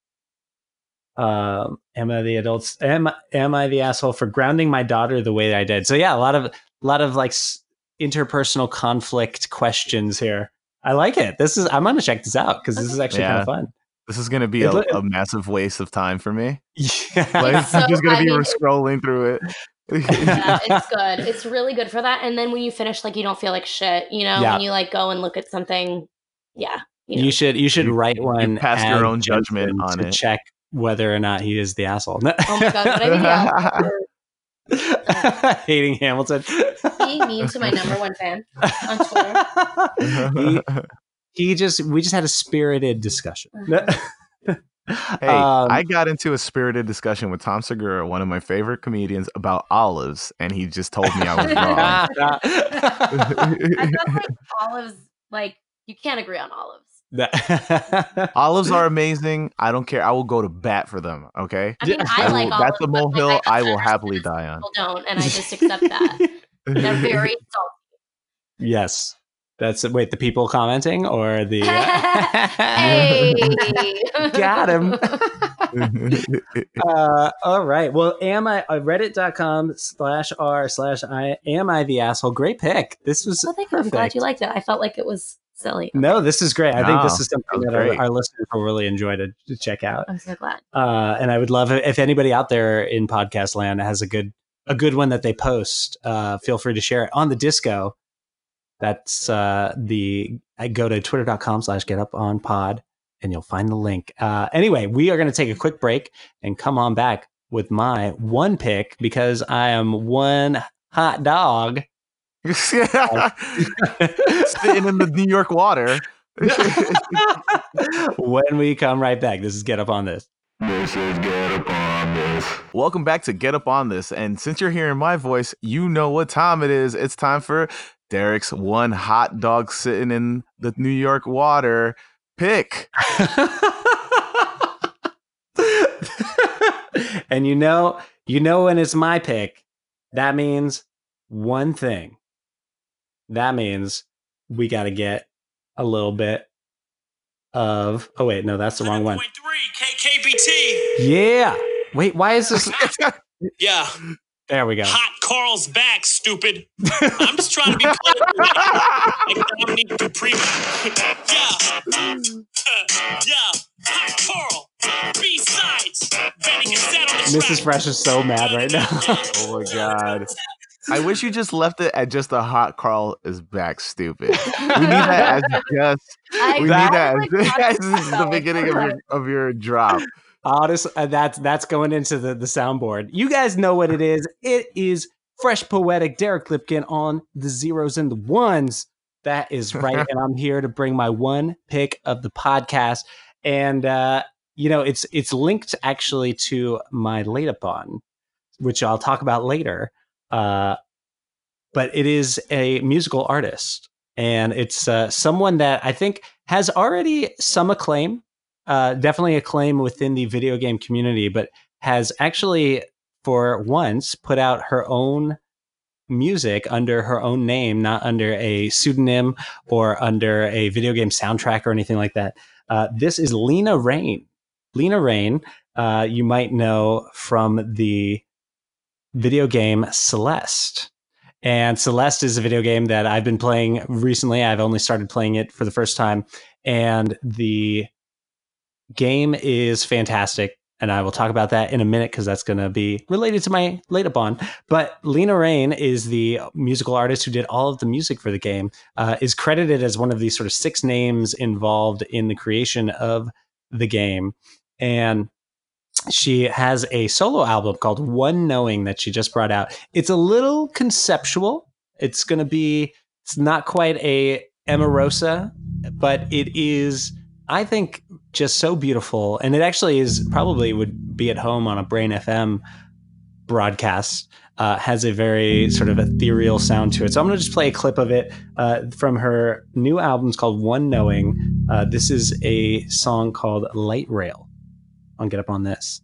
Um, am I the adults? Am am I the asshole for grounding my daughter the way that I did? So yeah, a lot of a lot of like s- interpersonal conflict questions here. I like it. This is I'm gonna check this out because this is actually kind of fun. This is gonna be a, a massive waste of time for me. [LAUGHS] Yeah. Like It's so- I'm just gonna be mean- scrolling through it. [LAUGHS] yeah, it's good. It's really good for that. And then when you finish, like you don't feel like shit. You know, Yeah. when you like go and look at something. Yeah. You know. You should you should You- write you one. pass your own judgment on to it. check whether or not he is the asshole. [LAUGHS] oh my god, what I mean, yeah, Hating Hamilton. being mean to my number one fan on Twitter. he, he just we just had a spirited discussion. [LAUGHS] Hey, [LAUGHS] Um, I got into a spirited discussion with Tom Segura, one of my favorite comedians, about olives, and he just told me I was [LAUGHS] wrong. I feel like olives, like you can't agree on olives. olives are amazing. I don't care. I will go to bat for them. Okay. I mean, I I like will- olives. that's a but, like, molehill I will happily die on. People don't, and I just accept that. They're very salty. yes. That's wait, the people commenting or the [LAUGHS] hey, [LAUGHS] Got him. [LAUGHS] uh, all right. Well, am I uh, reddit.com slash r slash I am I the asshole? Great pick. This was Well, thank you. I'm glad you liked it. I felt like it was silly. No, this is great. I think this is something that that our, our listeners will really enjoy to, to check out. I'm so glad. Uh, and I would love it if anybody out there in podcast land has a good a good one that they post. Uh, feel free to share it on the disco. That's uh, the I go to twitter.com slash get up on pod and you'll find the link. Uh, anyway, we are going to take a quick break and come on back with my one pick because I am one hot dog. [LAUGHS] Sitting in the New York water. [LAUGHS] when we come right back, this is Get Up on This. This is Get Up On This. Welcome back to Get Up On This. And since you're hearing my voice, you know what time it is. It's time for Derek's one hot dog sitting in the New York water pick. [LAUGHS] and you know, you know when it's my pick, that means one thing. That means we got to get a little bit of. Oh wait, no, that's the wrong one. KKBT. Yeah. Wait, why is this? [LAUGHS] Yeah. There we go. Hot Carl's back, stupid. I'm just trying to be political. [LAUGHS] like Dominique Dupree. yeah. yeah. Hot Carl. B-sides. Betting is on the Mrs. track. Fresh is so mad right now. [LAUGHS] Oh my God. I wish you just left it at just a hot Carl is back stupid. We need that as [LAUGHS] just I, we need That- that as, like, as the beginning of your of your drop. Honest, uh, that's that's going into the the soundboard. You guys know what it is. It is fresh poetic Derek Lipkin on the zeros and the ones. That is right, [LAUGHS] and I'm here to bring my one pick of the podcast. And uh, you know, it's it's linked actually to my late upon, which I'll talk about later. Uh, but it is a musical artist, and it's uh, someone that I think has already some acclaim, uh, definitely acclaim within the video game community, but has actually for once put out her own music under her own name, not under a pseudonym or under a video game soundtrack or anything like that. Uh, this is Lena Raine. Lena Raine, uh, you might know from the video game Celeste. And Celeste is a video game that I've been playing recently. I've only started playing it for the first time. And the game is fantastic and I will talk about that in a minute because that's going to be related to my late upon. But Lena Raine is the musical artist who did all of the music for the game. Uh, is credited as one of these sort of six names involved in the creation of the game, and she has a solo album called Oneknowing that she just brought out. It's a little conceptual. It's going to be. It's not quite a Emarosa, but it is. I think just so beautiful. And it actually is probably would be at home on a Brain.fm broadcast. Uh, has a very sort of ethereal sound to it. So I'm going to just play a clip of it uh, from her new album. It's called Oneknowing. Uh, this is a song called Light Rail. I'll get up on this.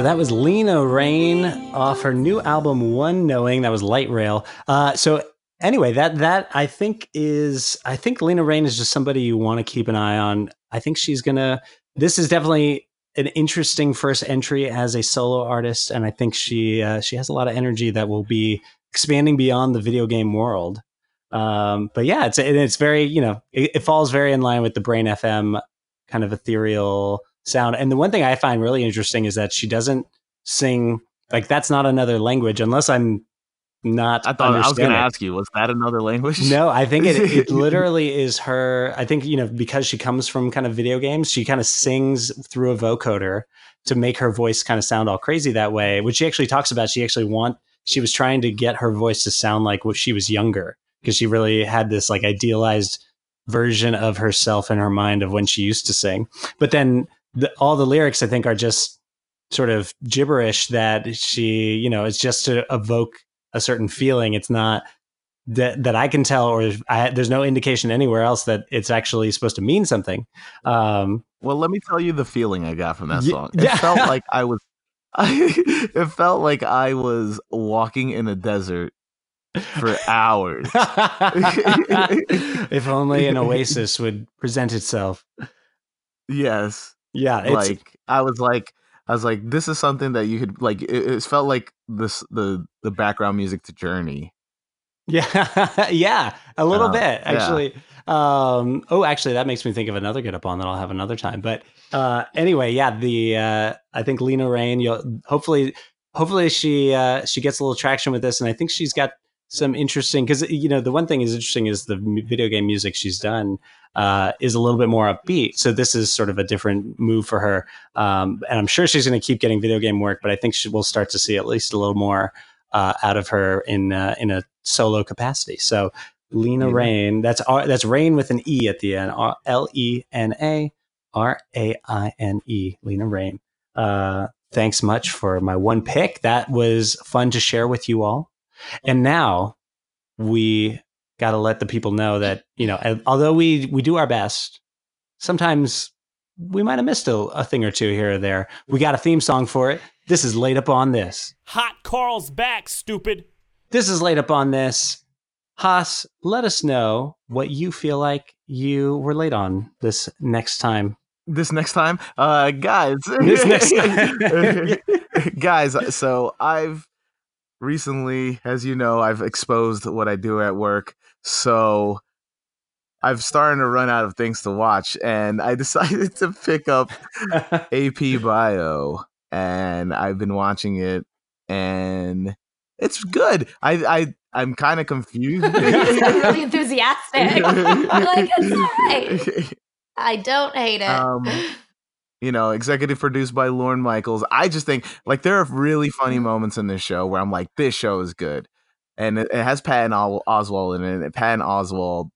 So that was Lena Raine off her new album Oneknowing. That was Light Rail. Uh, so anyway, that that I think is I think Lena Raine is just somebody you want to keep an eye on. I think she's gonna. This is definitely an interesting first entry as a solo artist, and I think she uh, she has a lot of energy that will be expanding beyond the video game world. Um, but yeah, it's it's very you know it, it falls very in line with the Brain.fm kind of ethereal sound. And the one thing I find really interesting is that she doesn't sing like that's not another language unless I'm not. I thought I was going to ask you, was that another language? No, I think it, it [LAUGHS] literally is her. I think, you know, because she comes from kind of video games, she kind of sings through a vocoder to make her voice kind of sound all crazy that way, which she actually talks about. She actually want, she was trying to get her voice to sound like when she was younger because she really had this like idealized version of herself in her mind of when she used to sing. But then the, all the lyrics I think are just sort of gibberish that she, you know, it's just to evoke a certain feeling. It's not that that I can tell, or I, there's no indication anywhere else that it's actually supposed to mean something. Um, well, let me tell you the feeling I got from that song. It yeah. felt [LAUGHS] like I was. [LAUGHS] it felt like I was walking in a desert for hours. [LAUGHS] if only an oasis would present itself. yes, Yeah, it's, like I was like I was like this is something that you could like it, it felt like this the the background music to Journey. Yeah, [LAUGHS] yeah, a little Uh, bit yeah. actually. Um, oh, actually, that makes me think of another get up on that I'll have another time. But uh, anyway, yeah, the uh, I think Lena Raine. You'll hopefully, hopefully she uh, she gets a little traction with this, and I think she's got some interesting because you know the one thing is interesting is the video game music she's done uh, is a little bit more upbeat. So this is sort of a different move for her, um, and I'm sure she's going to keep getting video game work. But I think she will start to see at least a little more uh, out of her in uh, in a solo capacity. So Lena Yeah. Rain, that's R, that's Rain with an E at the end, L E N A R A I N E, Lena Raine. Uh, thanks much for my one pick. That was fun to share with you all. And now we got to let the people know that you know, although we we do our best, sometimes we might have missed a, a thing or two here or there. We got a theme song for it. This is laid up on this. Hot Carl's back, stupid. This is laid up on this. Hass, let us know what you feel like you were late on this next time. This next time, uh, guys. This next [LAUGHS] time. [LAUGHS] guys. So I've recently, as you know, I've exposed what I do at work. So I've starting to run out of things to watch, and I [LAUGHS] decided to pick up [LAUGHS] AP Bio, and I've been watching it, and it's good. I I I'm kind of confused. [LAUGHS] really enthusiastic. like, it's all right. I don't hate it. um, you know, executive produced by Lorne Michaels. I just think like there are really funny mm-hmm. moments in this show where I'm like, this show is good, and it, it has Patton Os- Oswalt in it. And Patton Oswalt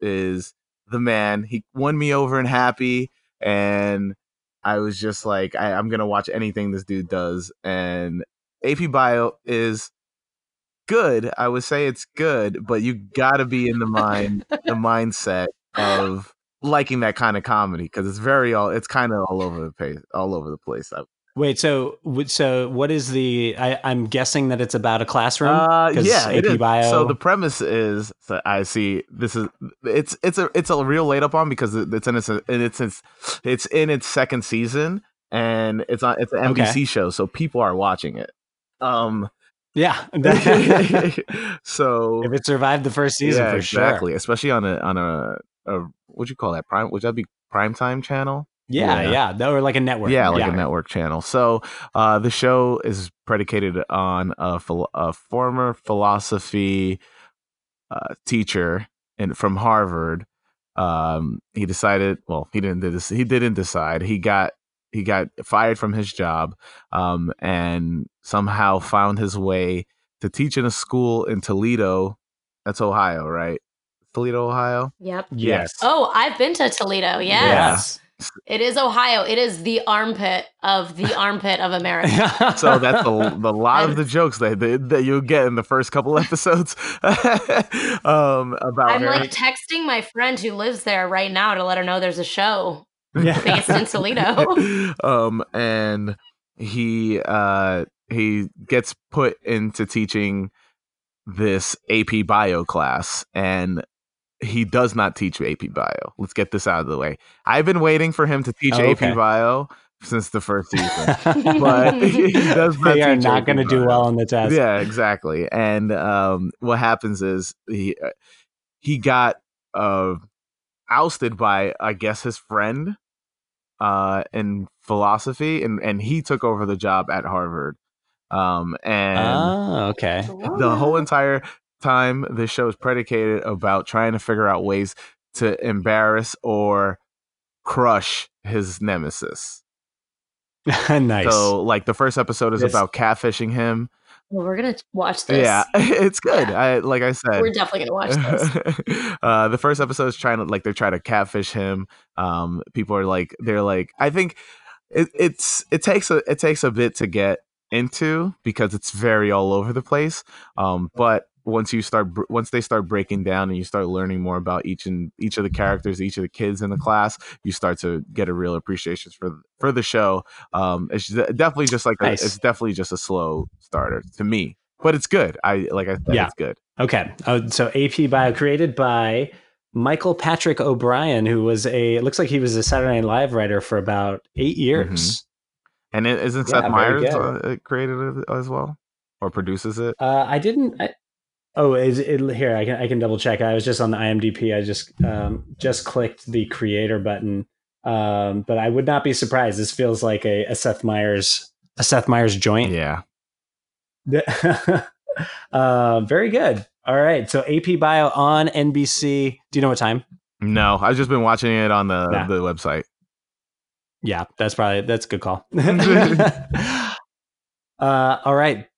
is the man. He won me over and happy, and I was just like, I, I'm gonna watch anything this dude does. And AP Bio is good. I would say it's good, but you got to be in the mind, the [LAUGHS] mindset of liking that kind of comedy because it's very all it's kind of all over the place all over the place I, wait so so what is the i i'm guessing that it's about a classroom. uh yeah AP. Bio. so the premise is so i see this is it's it's a it's a real late up on because it's in its it's it's it's in its second season and it's on it's an Okay. nbc show so people are watching it um yeah. [LAUGHS] [LAUGHS] so if it survived the first season, yeah, for exactly especially on a on a, a what you call that prime would that be prime time channel. Yeah, Yeah. yeah, That or like a network. Yeah, like a network channel. So uh, the show is predicated on a, phil- a former philosophy uh, teacher in, from Harvard. Um, he decided. Well, he didn't. do this- He didn't decide. He got he got fired from his job, um, and somehow found his way to teach in a school in Toledo. That's Ohio, right? Toledo, Ohio. yep. Yes. Oh, I've been to Toledo. Yes. Yes. It is Ohio. It is the armpit of the [LAUGHS] armpit of America. [LAUGHS] So that's the, the lot of the jokes that that, that you'll get in the first couple [LAUGHS] episodes um, about I'm her. like texting my friend who lives there right now to let her know there's a show Yeah. based in Toledo. um, and he uh, he gets put into teaching this AP Bio class, and he does not teach AP Bio. Let's get this out of the way. I've been waiting for him to teach Oh, okay. AP Bio since the first season. but [LAUGHS] [LAUGHS] he does not they are teach not going to do well on the test. Yeah, exactly. And um, what happens is he uh, he got uh, ousted by I guess his friend uh, in philosophy, and and he took over the job at Harvard. Um, and Oh, okay. the whole entire time, this show is predicated about trying to figure out ways to embarrass or crush his nemesis. [LAUGHS] nice. So, like the first episode is Yes. about catfishing him. Well, we're gonna watch this. Yeah, [LAUGHS] it's good. Yeah. I like I said. We're definitely gonna watch this. [LAUGHS] uh, the first episode is trying to like they're trying to catfish him. Um, people are like they're like I think it, it's it takes a it takes a bit to get into because it's very all over the place. Um, but once you start once they start breaking down and you start learning more about each and each of the characters, each of the kids in the class, you start to get a real appreciation for for the show. Um, it's definitely just like a, it's definitely just a slow starter to me, but it's good. I like I said, Yeah. it's good. Okay. Oh, so AP Bio created by Michael Patrick O'Brien, who was a, it looks like he was a Saturday Night Live writer for about eight years. And it, isn't Yeah, Seth Meyers uh, uh, created it as well, or produces it? Uh, I didn't, I, Oh, is it here? I can I can double check. I was just on the IMDb. I just um, just clicked the creator button, um, but I would not be surprised. This feels like a, a Seth Meyers a Seth Meyers joint. Yeah. [LAUGHS] uh, very good. All right, so AP Bio on NBC. Do you know what time? No, I've just been watching it on the Nah. the website. Yeah, that's probably that's a good call. [LAUGHS] [LAUGHS] uh, all right,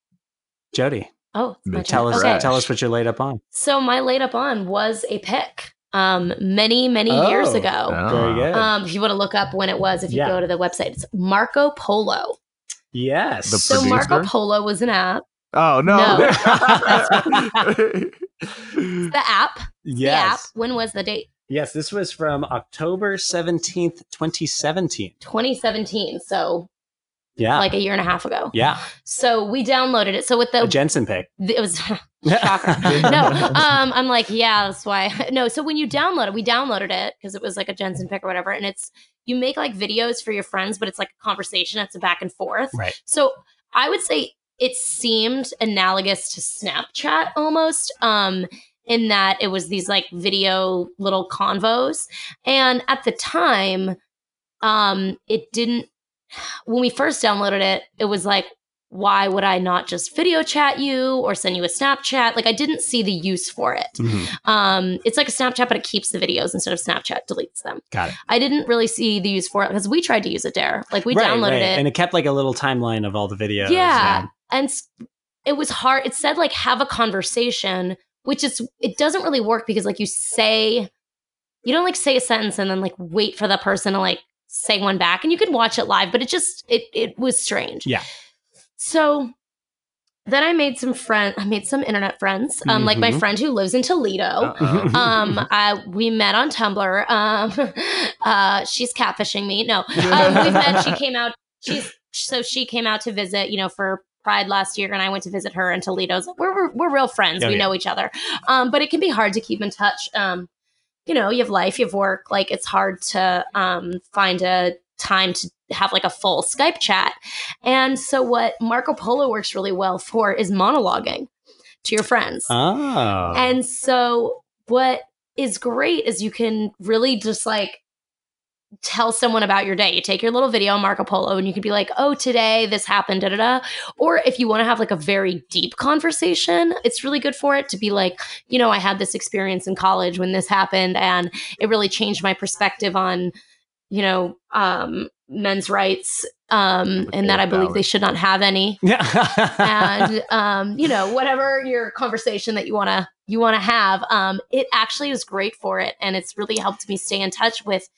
Jody, Oh, my tell turn. us Okay. tell us what you're laid up on. So my laid up on was a pick um many many years Oh. ago. Very Oh. good. Um, if you want to look up when it was, if you Yeah. go to the website, it's Marco Polo. yes. The So Marco? Polo was an app. Oh no. No. [LAUGHS] [LAUGHS] The app. The app. When was the date? Yes, this was from October 17th, 2017. 2017. So Yeah. like a year and a half ago. yeah. So we downloaded it. So with A the Jensen pick. it was [LAUGHS] shocker. [LAUGHS] no, um, I'm like, yeah, that's why. [LAUGHS] No, so when you download it, we downloaded it because it was like a Jensen pick or whatever, and it's you make like videos for your friends, but it's like a conversation. It's a back and forth. Right. So I would say it seemed analogous to Snapchat almost. Um, in that it was these like video little convos, and at the time, um, it didn't. When we first downloaded it, it was like why would I not just video chat you or send you a Snapchat? Like I didn't see the use for it. Mhm. Um, it's like a Snapchat, but it keeps the videos instead of Snapchat deletes them. Got it. I didn't really see the use for it because we tried to use it there. Like we Right, downloaded right. it. And it kept like a little timeline of all the videos. Yeah. and s- it was hard. It said like have a conversation, which is it doesn't really work because like you say you don't like say a sentence and then like wait for the person to like say one back and you can watch it live, but it just it it was strange. Yeah. So then I made some friend I made some internet friends. Um like my Mhm. friend who lives in Toledo. Uh-oh. um [LAUGHS] I we met on tumblr um [LAUGHS] uh she's catfishing me no um, we met she came out she's so she came out to visit you know for pride last year and i went to visit her in toledo so we're, we're, we're real friends Oh, we yeah. know each other um but it can be hard to keep in touch um you know you have life you have work like it's hard to um find a time to have like a full skype chat and so what marco polo works really well for is monologuing to your friends Oh. and so what is great is you can really just like tell someone about your day. You take your little video on Marco Polo and you could be like, oh, today this happened, da da da. Or if you want to have like a very deep conversation, it's really good for it to be like, you know, I had this experience in college when this happened and it really changed my perspective on, you know, um, men's rights um, and that I believe they should not have any Yeah. and [LAUGHS] um, you know whatever your conversation that you want to you want to have um, it actually is great for it and it's really helped me stay in touch with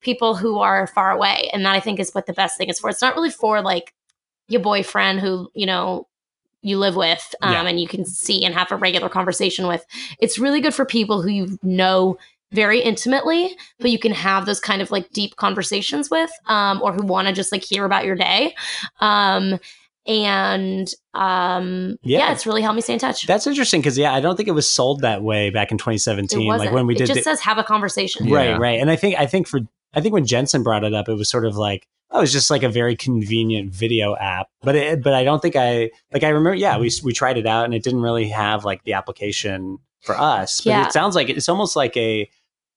people who are far away and that i think is what the best thing is for it's not really for like your boyfriend who you know you live with um, Yeah. and you can see and have a regular conversation with it's really good for people who you know very intimately but you can have those kind of like deep conversations with um, or who want to just like hear about your day um, and um, yeah. Yeah. it's really helped me stay in touch That's interesting because yeah, I don't think it was sold that way back in it 2017. wasn't. Like when we did it just the- says have a conversation Yeah. Right, right. And I think I think for I think when Jensen brought it up, it was sort of like oh, it's just like a very convenient video app. But it, but I don't think I like I remember. Yeah, we we tried it out and it didn't really have like the application for us. But Yeah. it sounds like it's almost like a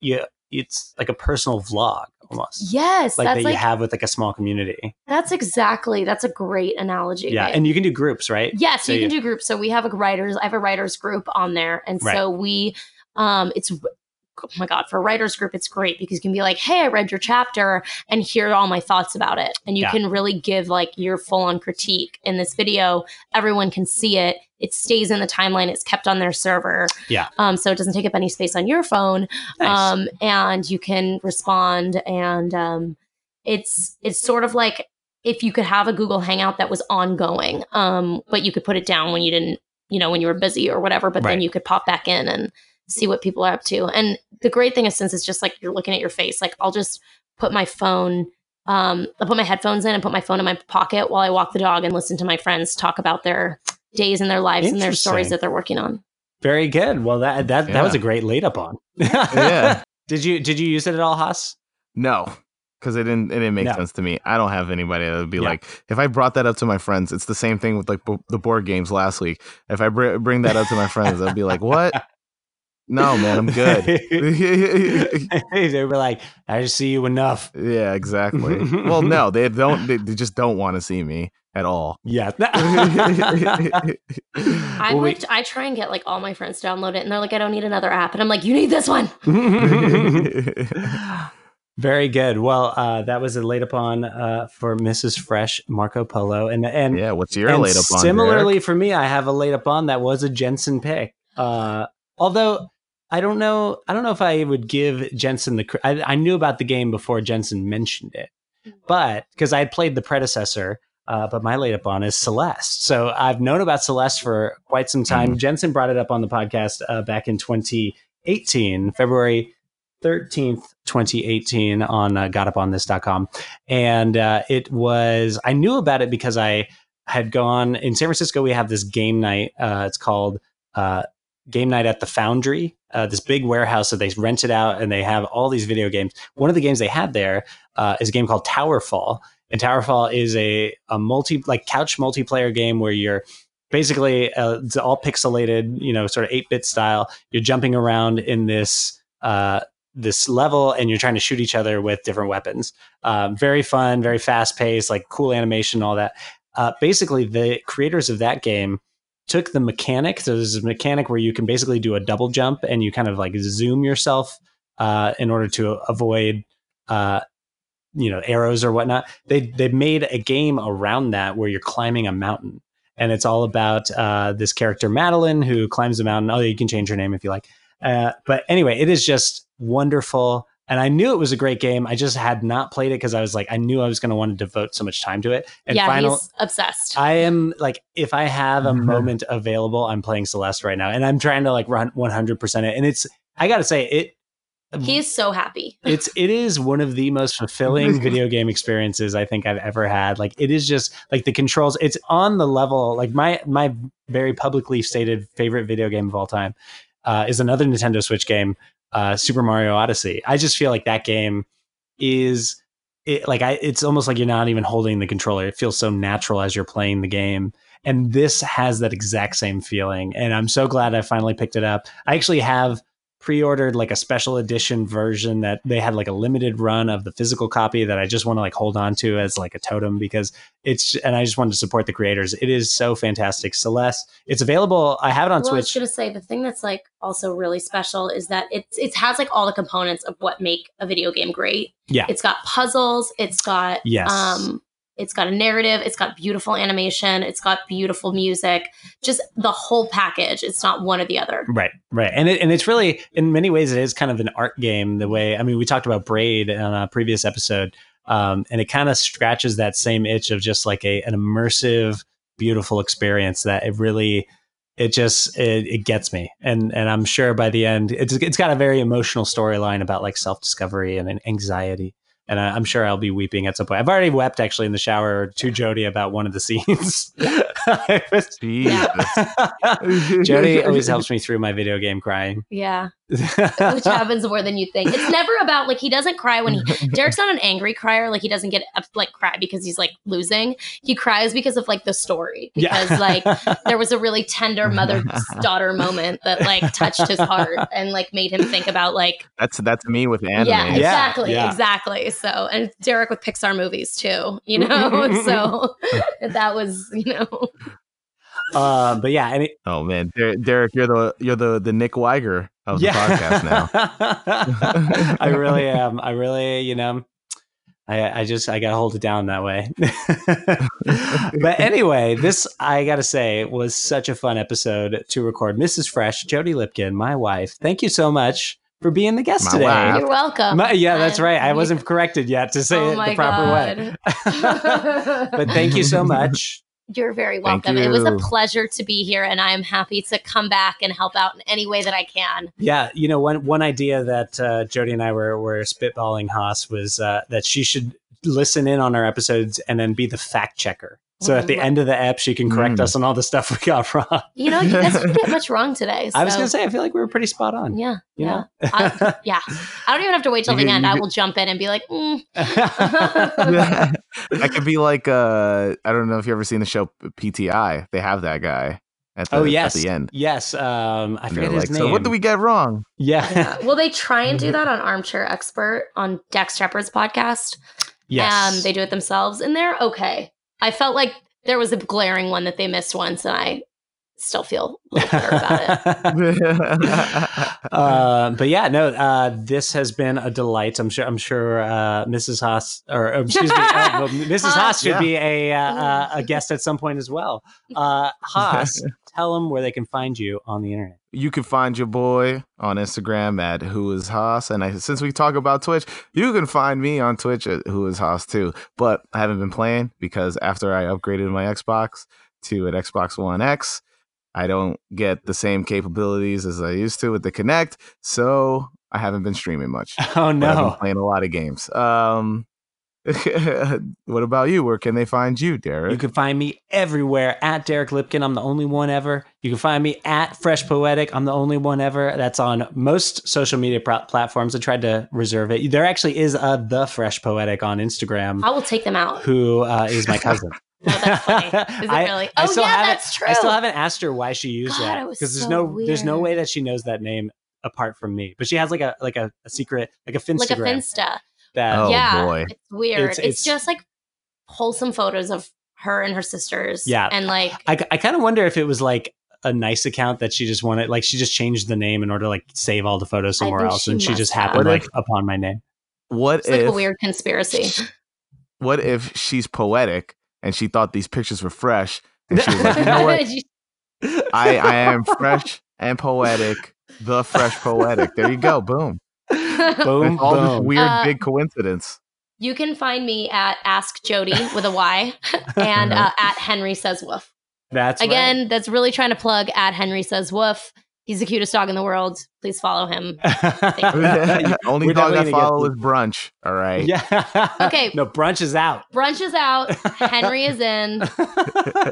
yeah, it's like a personal vlog almost. yes Like that's that like you have with like a small community. that's exactly that's a great analogy Yeah, right? and you can do groups, right? Yes, So you can you- do groups. So we have a writers. I have a writers group on there, and so we, um, it's oh my god for a writers group, it's great because you can be like, hey, I read your chapter and hear all my thoughts about it, and you Yeah. can really give like your full on critique in this video. Everyone can see it. It stays in the timeline. It's kept on their server. Yeah. Um, so it doesn't take up any space on your phone. Nice. Um, and you can respond, and um, it's it's sort of like if you could have a Google Hangout that was ongoing, um, but you could put it down when you didn't, you know, when you were busy or whatever, but then you could pop back in and see what people are up to. And the great thing is since it's just like you're looking at your face, like I'll just put my phone, um, I'll put my headphones in and put my phone in my pocket while I walk the dog and listen to my friends talk about their days and their lives and their stories that they're working on. Very good. Well, that that that was a great lead up on. [LAUGHS] Yeah. Did you did you use it at all, Hass? No. because it didn't it didn't make No. sense to me. I don't have anybody that would be Yeah. like if I brought that up to my friends. It's the same thing with like b- the board games last week. If I br- bring that up to my friends, I'd be like, "What? No, man, I'm good." [LAUGHS] [LAUGHS] they were like, I just see you enough. yeah, exactly. [LAUGHS] well, no, they don't. They, they just don't want to see me at all. Yeah. I Well, like I try and get like all my friends to download it, and they're like, I don't need another app, and I'm like, you need this one. Very good. Well, uh, that was a late upon uh, for Mrs. Fresh Marco Polo, and and yeah, what's your and late up on? Similarly, Derek? for me, I have a late up on that was a Jensen pick. Uh, although I don't know, I don't know if I would give Jensen the. cr- I, I knew about the game before Jensen mentioned it, but because I had played the predecessor. Uh, but my late up on is Celeste. So I've known about Celeste for quite some time. Jensen brought it up on the podcast uh, back in 2018, February 13th, 2018 on uh, gotuponthis.com. And uh, it was, I knew about it because I had gone in San Francisco. We have this game night. Uh, it's called uh, Game Night at the Foundry, uh, this big warehouse that they rented out and they have all these video games. One of the games they had there uh, is a game called Towerfall. And Towerfall is a, a multi, like couch multiplayer game where you're basically uh, it's all pixelated, you know, sort of 8 bit style. You're jumping around in this. Uh, this level and you're trying to shoot each other with different weapons. Um, very fun, very fast paced, like cool animation, all that. Uh, basically, the creators of that game took the mechanic. So there's a mechanic where you can basically do a double jump and you kind of like zoom yourself uh, in order to avoid, uh, you know, arrows or whatnot. They they made a game around that where you're climbing a mountain. And it's all about uh, this character Madeline who climbs the mountain. Oh, you can change her name if you like. Uh, but anyway, it is just wonderful. And I knew it was a great game. I just had not played it because I was like, I knew I was going to want to devote so much time to it. And yeah, final, he's obsessed. I am like, if I have a moment available, I'm playing Celeste right now, and I'm trying to like run 100 percent it. And it's, I got to say, it. He's so happy. [LAUGHS] It's it is one of the most fulfilling [LAUGHS] video game experiences I think I've ever had. Like it is just like the controls. It's on the level like my my very publicly stated favorite video game of all time uh, is another Nintendo Switch game, uh, Super Mario Odyssey. I just feel like that game is it like I it's almost like you're not even holding the controller. It feels so natural as you're playing the game. And this has that exact same feeling. And I'm so glad I finally picked it up. I actually have pre-ordered like a special edition version that they had like a limited run of the physical copy that I just want to like hold on to as like a totem because it's and I just wanted to support the creators. It is so fantastic. Celeste, it's available. I have it on well, I was Switch. gonna say the thing that's like also really special is that it's it has like all the components of what make a video game great. Yeah. It's got puzzles, it's got Yes. um it's got a narrative, it's got beautiful animation, it's got beautiful music, just the whole package. It's not one or the other. Right, right, and it, and it's really in many ways it is kind of an art game. The way I mean, we talked about Braid on a previous episode, um, and it kind of scratches that same itch of just like a an immersive, beautiful experience that it really it just it, it gets me, and and I'm sure by the end it's it's got a very emotional storyline about like self discovery and anxiety. And I, I'm sure I'll be weeping at some point. I've already wept actually in the shower to Jody about one of the scenes. [LAUGHS] [LAUGHS] Jody always helps me through my video game crying. Yeah. Which [LAUGHS] happens more than you think. It's never about like he doesn't cry when he [LAUGHS] Derek's not an angry crier, like he doesn't get like cry because he's like losing. He cries because of like the story. Yeah. Because like there was a really tender [LAUGHS] mother daughter moment that like touched his heart and like made him think about like That's that's me with anime. yeah, Yeah, exactly, yeah. exactly. So and Derek with Pixar movies too, you know. so that was, you know, uh, but yeah, and it, Oh man, Der- Derek, you're the you're the the Nick Wiger of the podcast now. [LAUGHS] I really am. I really, you know, I, I just I gotta hold it down that way. [LAUGHS] but anyway, this I gotta say was such a fun episode to record. Mrs. Fresh, Jody Lipkin, my wife. Thank you so much for being the guest My today. wife. you're welcome. My- yeah, that's right. I wasn't corrected yet to say Oh it my the proper way. [LAUGHS] But thank you so much. You're very welcome. It was a pleasure to be here, and I am happy to come back and help out in any way that I can. Yeah, you know, one one idea that uh, Jody and I were were spitballing Hass was uh, that she should listen in on our episodes and then be the fact checker. So at the end of the ep, she can correct Mm. us on all the stuff [LAUGHS] we got wrong. You know, you guys didn't get [LAUGHS] much wrong today. I was gonna say, I feel like we were pretty spot on. Yeah. You yeah. know? I, yeah. I don't even have to wait till You the get- end. I get- will jump in and be like, mm. [LAUGHS] that could be like uh I don't know if you've ever seen the show PTI. They have that guy at the oh yes, at the end. Yes, um, I And forget his like, name. So what do we get wrong? Yeah. Yeah. Well, they try and do that on Armchair Expert on Dax Shepard's podcast. Yes. Um, they do it themselves, and they're okay. I felt like there was a glaring one that they missed once, and I still feel a little bitter about it. [LAUGHS] uh, but yeah, no. Uh, this has been a delight. I'm sure. I'm sure uh, Mrs. Hass, or uh, excuse me, uh, well, [LAUGHS] Mrs. Hass should Yeah. be a uh, [LAUGHS] uh, a guest at some point as well. Uh, Hass, tell them where they can find you on the internet. you can find your boy on Instagram at who is Hass, and I, since we talk about Twitch, you can find me on Twitch at who is Hass too. But I haven't been playing because after I upgraded my Xbox to an Xbox One X, I don't get the same capabilities as I used to with the Kinect, so I haven't been streaming much. [LAUGHS] Oh But I've been no. playing a lot of games. Um, [LAUGHS] what about you? Where can they find you, Derek? You can find me everywhere at Derek Lipkin. I'm the only one ever. You can find me at Fresh Poetic. I'm the only one ever. That's on most social media pro- platforms. I tried to reserve it. There actually is a The Fresh Poetic on Instagram, I will take them out. who uh, is my cousin. [LAUGHS] Oh, that's funny. Is it I- really? I oh, still yeah, haven't- that's true. I still haven't asked her why she used God, that it was because there's so no there's no way that she knows that name apart from me. But she has like a like a, a secret like a Finstagram like a Finsta. that Oh, yeah, boy. it's weird. It's- It's, it's- just like wholesome photos of her and her sisters. Yeah. and like I, I kind of wonder if it was like a nice account that she just wanted, like she just changed the name in order to like save all the photos somewhere else, she and she just happened like if- upon my name. what it's like if a weird conspiracy. [LAUGHS] what if she's poetic and she thought these pictures were fresh and she was like, you know [LAUGHS] what? I, I [LAUGHS] am fresh and poetic, the fresh poetic. There you go. Boom. [LAUGHS] Boom, It's all this weird Uh, big coincidence. you can find me at Ask Jody with a Y and uh, at Henry Says Woof. That's Again, that's really trying to plug at Henry Says Woof. He's the cutest dog in the world. Please follow him. [LAUGHS] [LAUGHS] Only we're dog I definitely follow is brunch. All right. yeah. Okay. No, brunch is out. Brunch is out. Henry is in. [LAUGHS]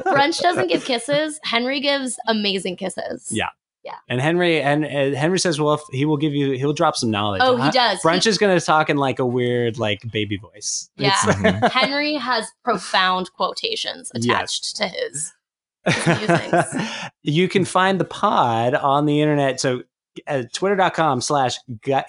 Brunch doesn't give kisses. Henry gives amazing kisses. Yeah. Yeah. And Henry and uh, Henry says, "Well, if he will give you, he'll drop some knowledge." Oh, he does. Brunch He- is going to talk in like a weird, like baby voice. Yeah. Henry has profound quotations Yes. attached to his. Musings. [LAUGHS] you can find the pod on the internet. So uh, twitter.com slash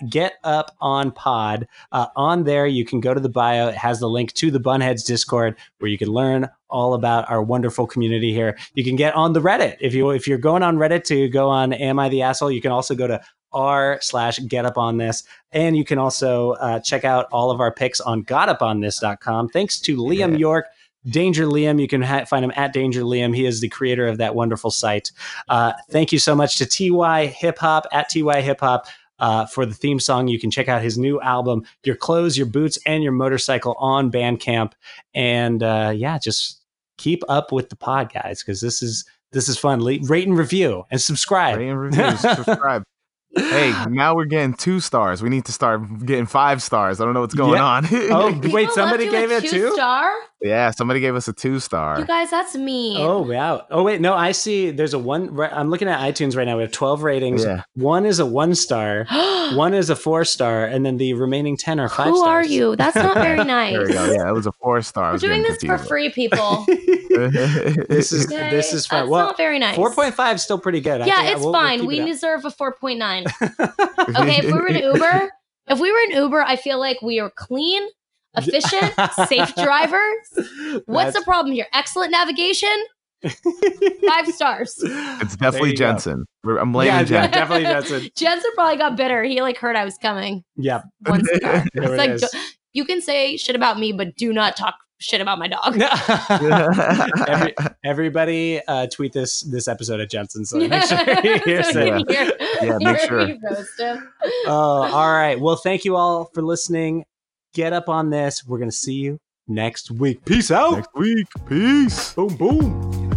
get up on pod. Uh, on there, you can go to the bio. It has the link to the Bunheads Discord where you can learn all about our wonderful community here. You can get on the Reddit. If you if you're going on Reddit to go on Am I the Asshole, you can also go to r slash get up on this and you can also uh, check out all of our picks on gotuponthis.com thanks to liam Yeah. york Danger Liam. You can ha- find him at Danger Liam. He is the creator of that wonderful site. Uh, thank you so much to TY Hip Hop at TY Hip Hop uh, for the theme song. You can check out his new album, Your Clothes, Your Boots, and Your Motorcycle on Bandcamp. And uh, yeah, just keep up with the pod, guys, because this is this is fun. Le- rate and review and subscribe. Rate and reviews, subscribe. Hey, now we're getting two stars. We need to start getting five stars. I don't know what's going Yeah. on. Oh, [LAUGHS] People wait, somebody left you gave it two? star. Yeah, somebody gave us a two star. You guys, that's me. Oh wow! Oh wait, no, I see. There's a one. I'm looking at iTunes right now. We have 12 ratings. Yeah. One is a one star. [GASPS] One is a four star, and then the remaining ten are five Who stars. are you? That's not very nice. [LAUGHS] There we go. Yeah, it was a four star. We're doing this for free, people. [LAUGHS] this is Okay? this is fun. That's well, not very nice. four point five is still pretty good. I Yeah, think I- it's we'll- we'll fine. we it deserve a 4.9. [LAUGHS] okay, if we were an Uber, if we were an Uber, I feel like we are clean, efficient, safe [LAUGHS] drivers. What's That's- the problem here? Excellent navigation, five stars. It's definitely you go. Jensen. I'm blaming Yeah, yeah, Jensen. definitely [LAUGHS] Jensen. Jensen probably got bitter. He like heard I was coming. Yeah, One star. [LAUGHS] It's it like is. you can say shit about me, but do not talk shit about my dog. Every, everybody uh, tweet this this episode at Jensen so make sure you hear So it. hear- Yeah, make sure. me roast him. Oh, all right. Well, thank you all for listening. Get up on this. We're gonna see you next week. Peace out. Next week. Peace. Boom boom.